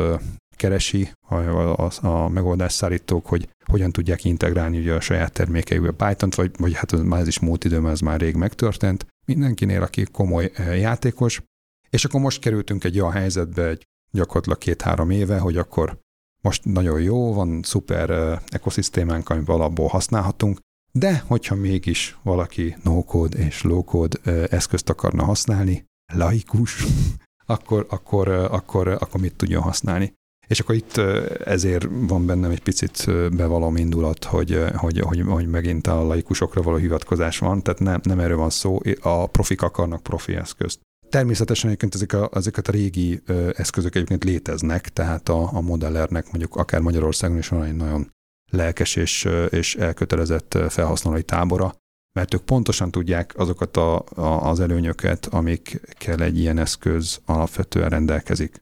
keresi a, a, a megoldásszállítók, hogy hogyan tudják integrálni ugye a saját termékeikbe Python-t, vagy, vagy hát már ez is múlt időben, ez már rég megtörtént. Mindenkinél, aki komoly játékos, és akkor most kerültünk egy olyan helyzetbe, egy gyakorlatilag két-három éve, hogy akkor most nagyon jó, van szuper ekoszisztémánk, amiben alapból használhatunk, de hogyha mégis valaki no-code és low-code eszközt akarna használni, laikus, akkor, akkor, akkor, akkor mit tudjon használni. És akkor itt ezért van bennem egy picit bevalom indulat, hogy, hogy, hogy, hogy megint a laikusokra való hivatkozás van, tehát nem, nem erről van szó, a profik akarnak profi eszközt. Természetesen egyébként ezek a, ezeket a régi eszközök egyébként léteznek, tehát a, a modellernek mondjuk akár Magyarországon is van egy nagyon lelkes és, és elkötelezett felhasználói tábora, mert ők pontosan tudják azokat a, a, az előnyöket, amikkel egy ilyen eszköz alapvetően rendelkezik.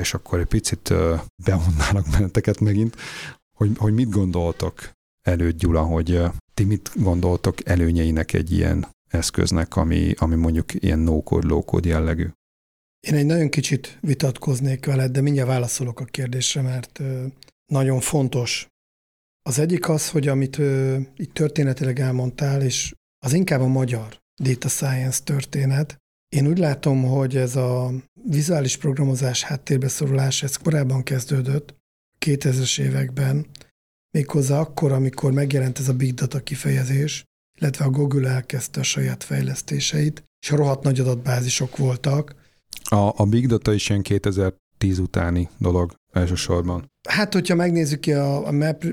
És akkor egy picit bevonnálok benneteket megint, hogy, hogy mit gondoltok előtt, Gyula, hogy ti mit gondoltok előnyeinek egy ilyen eszköznek, ami, ami mondjuk ilyen no-code, low-code jellegű? Én egy nagyon kicsit vitatkoznék veled, de mindjárt válaszolok a kérdésre, mert nagyon fontos. Az egyik az, hogy amit itt történetileg elmondtál, és az inkább a magyar data science történet. Én úgy látom, hogy ez a vizuális programozás háttérbeszorulás, ez korábban kezdődött, 2000-es években, méghozzá akkor, amikor megjelent ez a big data kifejezés, illetve a Google elkezdte a saját fejlesztéseit, és rohadt nagy adatbázisok voltak. A, a Big Data is ilyen 2010 utáni dolog elsősorban. Hát, hogyha megnézzük ki a, a Map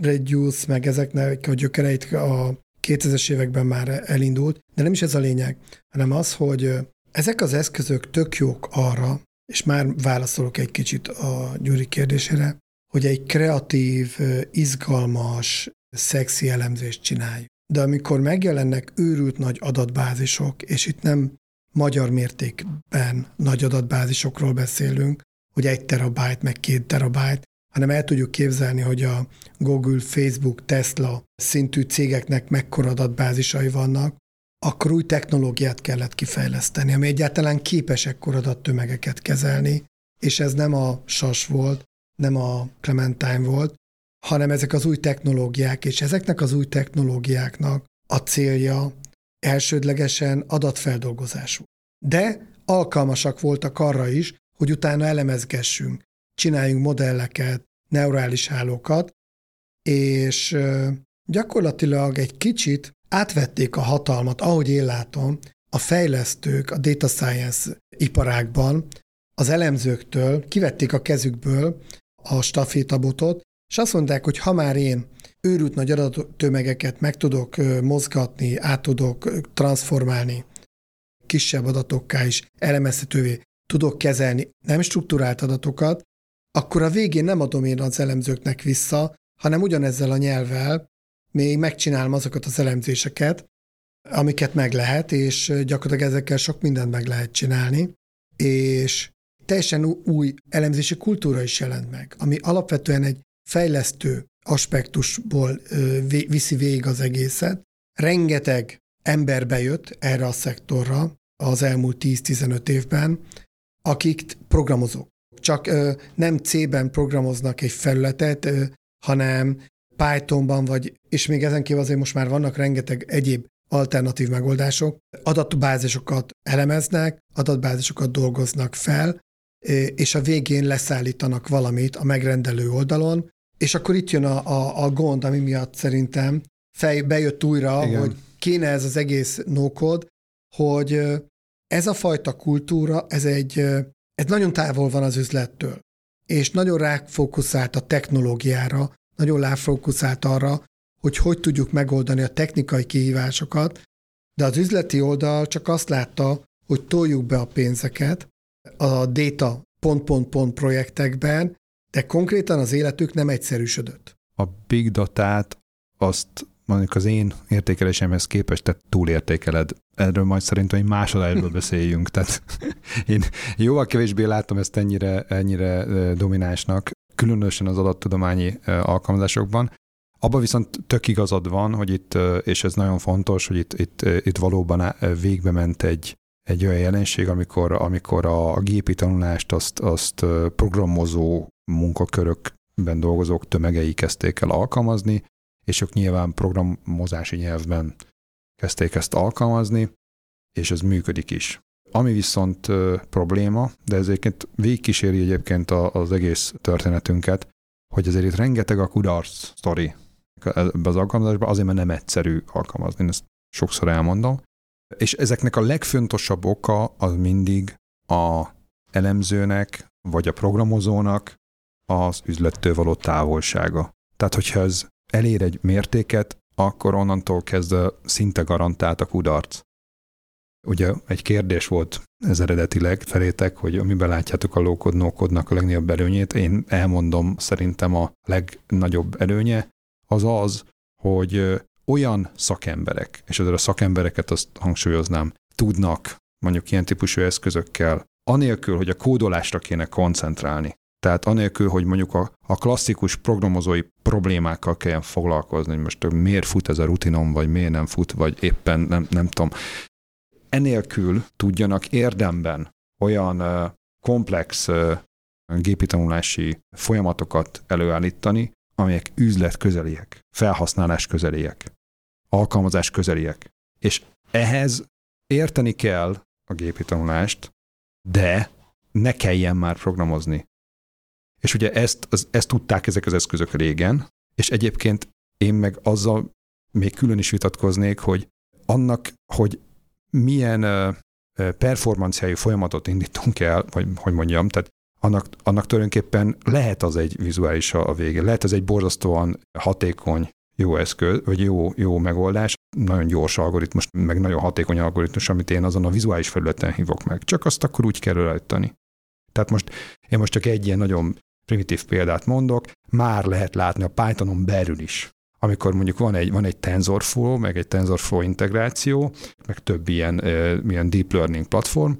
Reduce, meg ezeknek a gyökereit a 2000-es években már elindult, de nem is ez a lényeg, hanem az, hogy ezek az eszközök tök jók arra, és már válaszolok egy kicsit a Gyuri kérdésére, hogy egy kreatív, izgalmas, szexi elemzést csinálj de amikor megjelennek őrült nagy adatbázisok, és itt nem magyar mértékben nagy adatbázisokról beszélünk, hogy egy terabyte, meg két terabyte, hanem el tudjuk képzelni, hogy a Google, Facebook, Tesla szintű cégeknek mekkora adatbázisai vannak, akkor új technológiát kellett kifejleszteni, ami egyáltalán képes ekkor adattömegeket kezelni, és ez nem a SAS volt, nem a Clementine volt, hanem ezek az új technológiák, és ezeknek az új technológiáknak a célja elsődlegesen adatfeldolgozású. De alkalmasak voltak arra is, hogy utána elemezgessünk, csináljunk modelleket, neurális hálókat, és gyakorlatilag egy kicsit átvették a hatalmat, ahogy én látom, a fejlesztők a data science iparákban az elemzőktől, kivették a kezükből a stafétabotot, és azt mondták, hogy ha már én őrült nagy adattömegeket meg tudok mozgatni, át tudok transformálni, kisebb adatokká is elemezhetővé tudok kezelni nem struktúrált adatokat, akkor a végén nem adom én az elemzőknek vissza, hanem ugyanezzel a nyelvvel még megcsinálom azokat az elemzéseket, amiket meg lehet, és gyakorlatilag ezekkel sok mindent meg lehet csinálni, és teljesen új elemzési kultúra is jelent meg, ami alapvetően egy fejlesztő aspektusból viszi végig az egészet. Rengeteg ember bejött erre a szektorra az elmúlt 10-15 évben, akik programozók. Csak nem C-ben programoznak egy felületet, hanem Pythonban, vagy, és még ezen kívül azért most már vannak rengeteg egyéb alternatív megoldások, adatbázisokat elemeznek, adatbázisokat dolgoznak fel, és a végén leszállítanak valamit a megrendelő oldalon, és akkor itt jön a, a, a gond, ami miatt szerintem fej, bejött újra, Igen. hogy kéne ez az egész nókod, hogy ez a fajta kultúra, ez egy, ez nagyon távol van az üzlettől, és nagyon ráfókuszált a technológiára, nagyon ráfókuszált arra, hogy hogy tudjuk megoldani a technikai kihívásokat, de az üzleti oldal csak azt látta, hogy toljuk be a pénzeket a data pont-pont-pont projektekben, de konkrétan az életük nem egyszerűsödött. A big datát azt mondjuk az én értékelésemhez képest te túlértékeled. Erről majd szerintem egy másodásból beszéljünk. Tehát én jóval kevésbé látom ezt ennyire, ennyire dominánsnak, különösen az adattudományi alkalmazásokban. Abban viszont tök igazad van, hogy itt, és ez nagyon fontos, hogy itt, itt, itt valóban végbe ment egy, egy olyan jelenség, amikor, amikor a, a gépi tanulást azt, azt programozó munkakörökben dolgozók tömegei kezdték el alkalmazni, és ők nyilván programozási nyelvben kezdték ezt alkalmazni, és ez működik is. Ami viszont probléma, de ez egyébként végigkíséri egyébként az egész történetünket, hogy azért itt rengeteg a kudarc sztori ebbe az alkalmazásba, azért mert nem egyszerű alkalmazni, ezt sokszor elmondom. És ezeknek a legfontosabb oka az mindig a elemzőnek, vagy a programozónak az üzlettől való távolsága. Tehát, hogyha ez elér egy mértéket, akkor onnantól kezdve szinte garantált a kudarc. Ugye egy kérdés volt ez eredetileg felétek, hogy amiben látjátok a lókod nókodnak a legnagyobb előnyét, én elmondom szerintem a legnagyobb előnye, az az, hogy olyan szakemberek, és ezzel a szakembereket azt hangsúlyoznám, tudnak mondjuk ilyen típusú eszközökkel, anélkül, hogy a kódolásra kéne koncentrálni, tehát anélkül, hogy mondjuk a, a klasszikus programozói problémákkal kelljen foglalkozni, hogy most miért fut ez a rutinom, vagy miért nem fut, vagy éppen nem, nem tudom. Enélkül tudjanak érdemben olyan uh, komplex uh, gépi tanulási folyamatokat előállítani, amelyek üzlet közeliek, felhasználás közeliek, alkalmazás közeliek. És ehhez érteni kell a gépi tanulást, de ne kelljen már programozni. És ugye ezt, az, ezt tudták ezek az eszközök régen, és egyébként én meg azzal még külön is vitatkoznék, hogy annak, hogy milyen performanciájú folyamatot indítunk el, vagy hogy mondjam, tehát annak, annak tulajdonképpen lehet az egy vizuális a vége, lehet az egy borzasztóan hatékony jó eszköz, vagy jó, jó megoldás, nagyon gyors algoritmus, meg nagyon hatékony algoritmus, amit én azon a vizuális felületen hívok meg. Csak azt akkor úgy kell rajtani. Tehát most én most csak egy ilyen nagyon primitív példát mondok, már lehet látni a Pythonon belül is. Amikor mondjuk van egy, van egy TensorFlow, meg egy TensorFlow integráció, meg több ilyen, ilyen deep learning platform,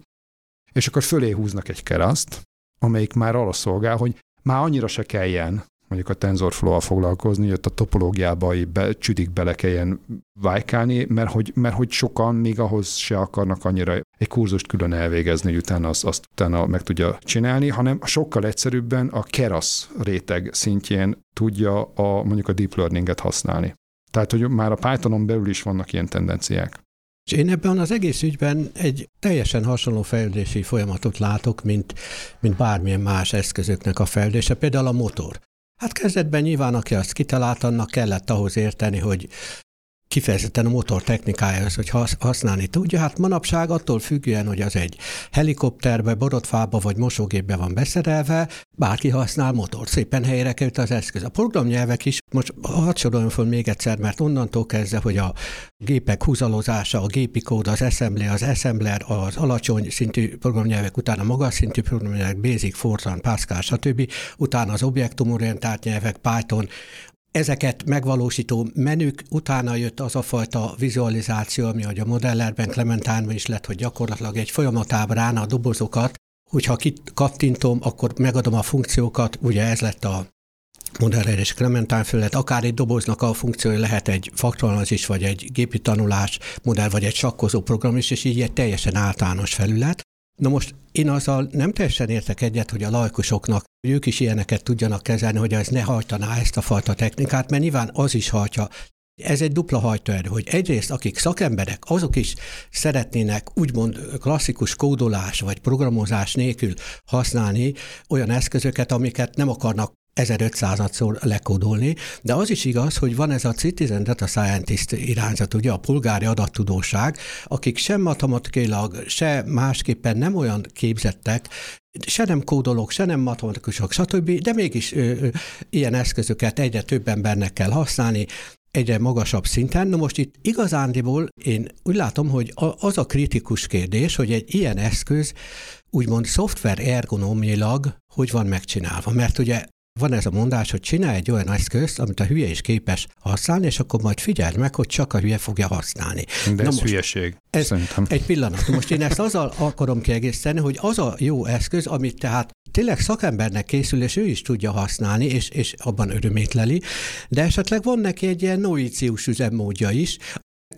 és akkor fölé húznak egy keraszt, amelyik már arra szolgál, hogy már annyira se kelljen mondjuk a TensorFlow-val foglalkozni, hogy ott a topológiába be, csüdik bele kelljen vájkálni, mert hogy, mert hogy sokan még ahhoz se akarnak annyira egy kurzust külön elvégezni, hogy utána azt, azt utána meg tudja csinálni, hanem sokkal egyszerűbben a kerasz réteg szintjén tudja a, mondjuk a deep learninget használni. Tehát, hogy már a Pythonon belül is vannak ilyen tendenciák. És én ebben az egész ügyben egy teljesen hasonló fejlődési folyamatot látok, mint, mint bármilyen más eszközöknek a fejlődése, például a motor. Hát kezdetben nyilván, aki azt kitalált, annak kellett ahhoz érteni, hogy kifejezetten a motor technikájához, hogy használni tudja. Hát manapság attól függően, hogy az egy helikopterbe, borotfába vagy mosógépbe van beszerelve, bárki használ motor. Szépen helyre került az eszköz. A programnyelvek is, most hadd soroljon fel még egyszer, mert onnantól kezdve, hogy a gépek húzalozása, a gépi kód, az assembly, az assembler, az alacsony szintű programnyelvek, utána magas szintű programnyelvek, Basic, Fortran, Pascal, stb. Utána az objektumorientált nyelvek, Python, ezeket megvalósító menük, utána jött az a fajta vizualizáció, ami a modellerben, Clementine is lett, hogy gyakorlatilag egy folyamatábrán a dobozokat, hogyha kattintom, akkor megadom a funkciókat, ugye ez lett a modeller és Clementine felület, akár egy doboznak a funkciója lehet egy faktoranalizis, vagy egy gépi tanulás modell, vagy egy sakkozó program is, és így egy teljesen általános felület. Na most én azzal nem teljesen értek egyet, hogy a laikusoknak, hogy ők is ilyeneket tudjanak kezelni, hogy ez ne hajtaná ezt a fajta technikát, mert nyilván az is hajtja. Ez egy dupla hajtóerő, hogy egyrészt akik szakemberek, azok is szeretnének úgymond klasszikus kódolás vagy programozás nélkül használni olyan eszközöket, amiket nem akarnak 1500-szor lekódolni, de az is igaz, hogy van ez a Citizen Data Scientist irányzat, ugye a polgári adattudóság, akik sem matematikailag, se másképpen nem olyan képzettek, se nem kódolók, se nem matematikusok, stb., de mégis ö, ö, ilyen eszközöket egyre több embernek kell használni, egyre magasabb szinten. Na most itt igazándiból én úgy látom, hogy az a kritikus kérdés, hogy egy ilyen eszköz úgymond szoftver ergonomilag hogy van megcsinálva. Mert ugye van ez a mondás, hogy csinálj egy olyan eszközt, amit a hülye is képes használni, és akkor majd figyeld meg, hogy csak a hülye fogja használni. De Na ez most, hülyeség, ez szerintem. Egy pillanat. Most én ezt azzal akarom kiegészíteni, hogy az a jó eszköz, amit tehát tényleg szakembernek készül, és ő is tudja használni, és, és abban örömét leli, de esetleg van neki egy ilyen noícius üzemmódja is,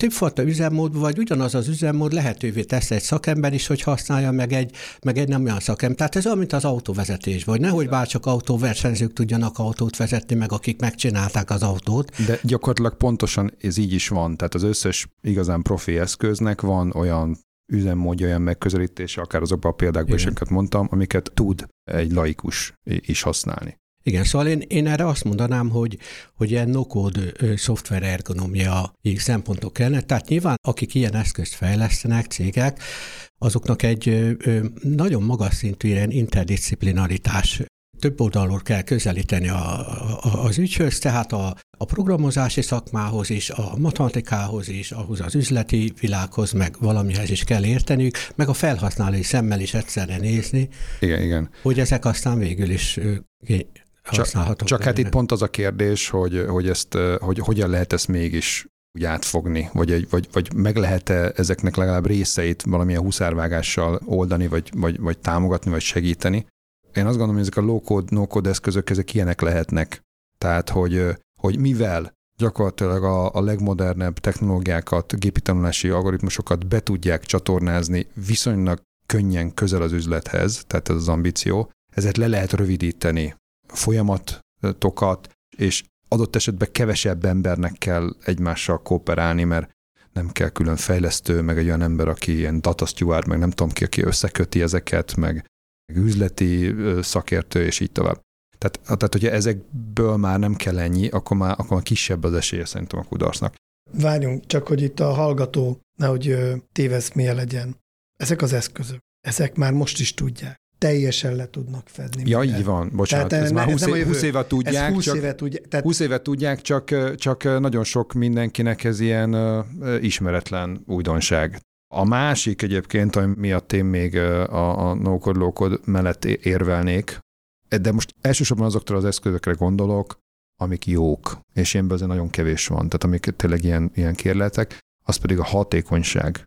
többfajta üzemmód, vagy ugyanaz az üzemmód lehetővé tesz egy szakember is, hogy használja meg egy, meg egy nem olyan szakember. Tehát ez olyan, mint az autóvezetés, vagy nehogy bár csak autóversenyzők tudjanak autót vezetni, meg akik megcsinálták az autót. De gyakorlatilag pontosan ez így is van. Tehát az összes igazán profi eszköznek van olyan üzemmódja, olyan megközelítése, akár azokban a példákban is, mondtam, amiket tud egy laikus is használni. Igen, szóval én, én erre azt mondanám, hogy, hogy ilyen no-code szoftver ergonomia szempontok kellene. Tehát nyilván, akik ilyen eszközt fejlesztenek, cégek, azoknak egy nagyon magas szintű ilyen interdisziplinaritás több oldalról kell közelíteni a, a, az ügyhöz, tehát a, a programozási szakmához is, a matematikához is, ahhoz az üzleti világhoz, meg valamihez is kell érteniük, meg a felhasználói szemmel is egyszerre nézni. Igen, igen. Hogy ezek aztán végül is csak, csak hát itt pont az a kérdés, hogy, hogy, ezt, hogy hogyan lehet ezt mégis úgy átfogni, vagy, egy, vagy, vagy meg lehet-e ezeknek legalább részeit valamilyen huszárvágással oldani, vagy, vagy, vagy támogatni, vagy segíteni. Én azt gondolom, hogy ezek a low-code, no-code eszközök, ezek ilyenek lehetnek. Tehát, hogy, hogy mivel gyakorlatilag a, a legmodernebb technológiákat, gépi tanulási algoritmusokat be tudják csatornázni viszonylag könnyen közel az üzlethez, tehát ez az ambíció, ezért le lehet rövidíteni folyamatokat, és adott esetben kevesebb embernek kell egymással kooperálni, mert nem kell külön fejlesztő, meg egy olyan ember, aki ilyen data steward, meg nem tudom ki, aki összeköti ezeket, meg, meg üzleti szakértő, és így tovább. Tehát, tehát, hogyha ezekből már nem kell ennyi, akkor már, akkor már kisebb az esélye szerintem a kudarcnak. Várjunk, csak hogy itt a hallgató nehogy téveszmélye legyen. Ezek az eszközök, ezek már most is tudják teljesen le tudnak fedni. Ja, minden. így van, bocsánat, tehát, ez, ez már 20, év, 20 éve tudják, ez 20 csak, éve tudják, tehát... 20 éve tudják, csak, csak nagyon sok mindenkinek ez ilyen uh, ismeretlen újdonság. A másik egyébként, ami miatt én még a, a low-code mellett érvelnék, de most elsősorban azoktól az eszközökre gondolok, amik jók, és ilyenben azért nagyon kevés van, tehát amik tényleg ilyen, ilyen kérletek, az pedig a hatékonyság.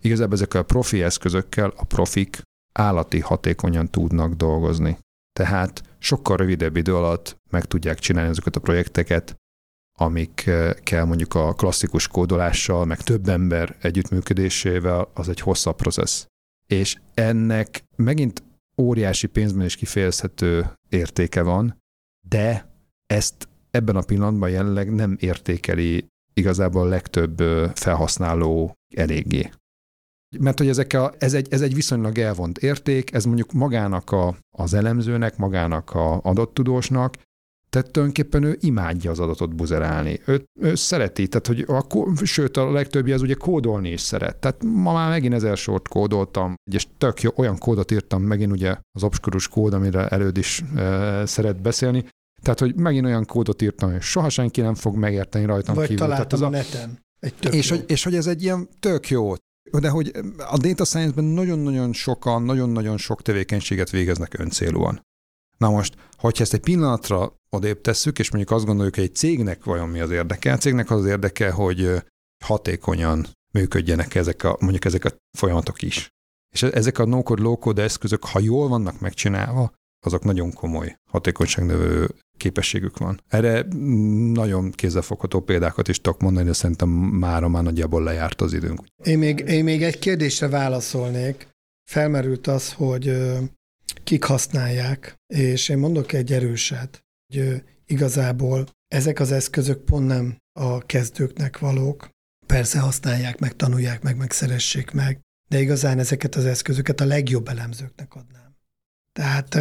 Igazából ezekkel a profi eszközökkel a profik állati hatékonyan tudnak dolgozni. Tehát sokkal rövidebb idő alatt meg tudják csinálni ezeket a projekteket, amikkel mondjuk a klasszikus kódolással, meg több ember együttműködésével az egy hosszabb processz. És ennek megint óriási pénzben is kifejezhető értéke van, de ezt ebben a pillanatban jelenleg nem értékeli igazából a legtöbb felhasználó eléggé. Mert hogy ezek a, ez, egy, ez egy viszonylag elvont érték, ez mondjuk magának a, az elemzőnek, magának a adattudósnak, tehát tulajdonképpen ő imádja az adatot buzerálni. Ő, ő szereti, tehát hogy a, sőt a legtöbbi az ugye kódolni is szeret. Tehát ma már megint ezer sort kódoltam, és tök jó, olyan kódot írtam, megint ugye az obskurus kód, amire előd is e, szeret beszélni. Tehát, hogy megint olyan kódot írtam, hogy soha senki nem fog megérteni rajtam Vagy kívül. találtam Tehát a, a neten. Egy tök és, hogy, és hogy ez egy ilyen tök jó de hogy a data science-ben nagyon-nagyon sokan, nagyon-nagyon sok tevékenységet végeznek öncélúan. Na most, hogyha ezt egy pillanatra odébb tesszük, és mondjuk azt gondoljuk, hogy egy cégnek vajon mi az érdeke, a cégnek az, az érdeke, hogy hatékonyan működjenek ezek a, mondjuk ezek a folyamatok is. És ezek a no-code, low-code eszközök, ha jól vannak megcsinálva, azok nagyon komoly hatékonyságnövelő képességük van. Erre nagyon kézzelfogható példákat is tudok mondani, de szerintem mára már nagyjából lejárt az időnk. Én még, én még egy kérdésre válaszolnék. felmerült az, hogy kik használják, és én mondok egy erőset, hogy igazából ezek az eszközök pont nem a kezdőknek valók. Persze használják meg, tanulják meg, megszeressék meg, de igazán ezeket az eszközöket a legjobb elemzőknek adnám. Tehát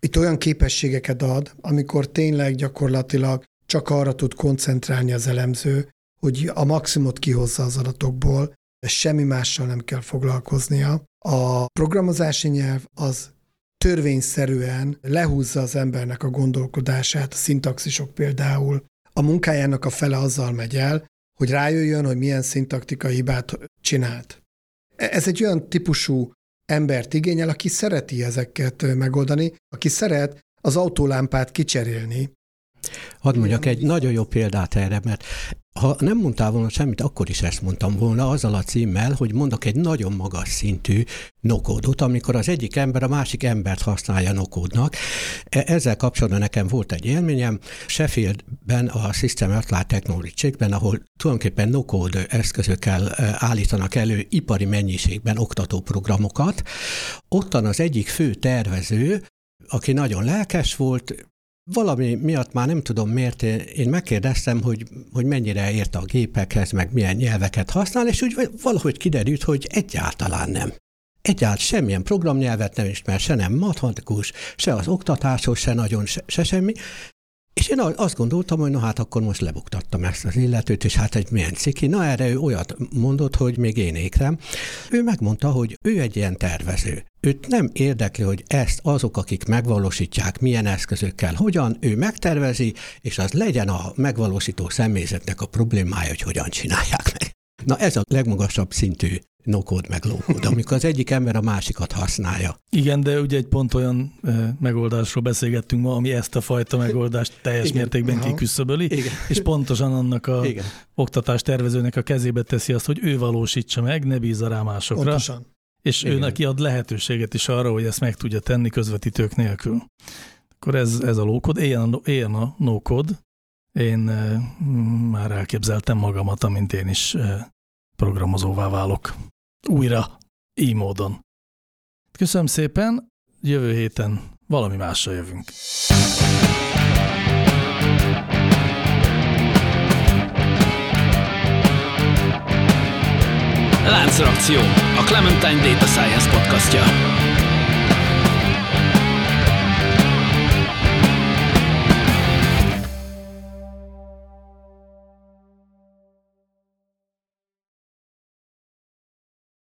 itt olyan képességeket ad, amikor tényleg gyakorlatilag csak arra tud koncentrálni az elemző, hogy a maximumot kihozza az adatokból, de semmi mással nem kell foglalkoznia. A programozási nyelv az törvényszerűen lehúzza az embernek a gondolkodását, a szintaxisok például. A munkájának a fele azzal megy el, hogy rájöjjön, hogy milyen szintaktikai hibát csinált. E, ez egy olyan típusú embert igényel, aki szereti ezeket megoldani, aki szeret az autólámpát kicserélni, Hadd mondjak egy nagyon jó példát erre, mert ha nem mondtál volna semmit, akkor is ezt mondtam volna, azzal a címmel, hogy mondok egy nagyon magas szintű nokódot, amikor az egyik ember a másik embert használja nokódnak. E, ezzel kapcsolatban nekem volt egy élményem, Sheffieldben a System Applied Technology-ben, ahol tulajdonképpen nokód eszközökkel e, állítanak elő ipari mennyiségben oktatóprogramokat. Ottan az egyik fő tervező, aki nagyon lelkes volt, valami miatt már nem tudom miért, én megkérdeztem, hogy, hogy mennyire ért a gépekhez, meg milyen nyelveket használ, és úgy valahogy kiderült, hogy egyáltalán nem. Egyáltalán semmilyen programnyelvet nem ismer, se nem matematikus, se az oktatáshoz, se nagyon, se, se semmi, és én azt gondoltam, hogy na hát akkor most lebuktattam ezt az illetőt, és hát egy milyen ciki. Na erre ő olyat mondott, hogy még én ékrem. Ő megmondta, hogy ő egy ilyen tervező. Őt nem érdekli, hogy ezt azok, akik megvalósítják, milyen eszközökkel, hogyan, ő megtervezi, és az legyen a megvalósító személyzetnek a problémája, hogy hogyan csinálják meg. Na ez a legmagasabb szintű nokód meg lókód, amikor az egyik ember a másikat használja. Igen, de ugye egy pont olyan e, megoldásról beszélgettünk ma, ami ezt a fajta megoldást teljes Igen. mértékben kiküszöböli, Igen. és pontosan annak a Igen. oktatás tervezőnek a kezébe teszi azt, hogy ő valósítsa meg, ne bízza rá másokra. Pontosan. És Igen. ő neki ad lehetőséget is arra, hogy ezt meg tudja tenni közvetítők nélkül. Akkor ez, ez a lókod, éljen a, éljen a no-kod. Én e, már elképzeltem magamat, amint én is e, programozóvá válok. Újra, így módon. Köszönöm szépen, jövő héten valami mással jövünk. Láncreakció, a Clementine Data Science podcastja.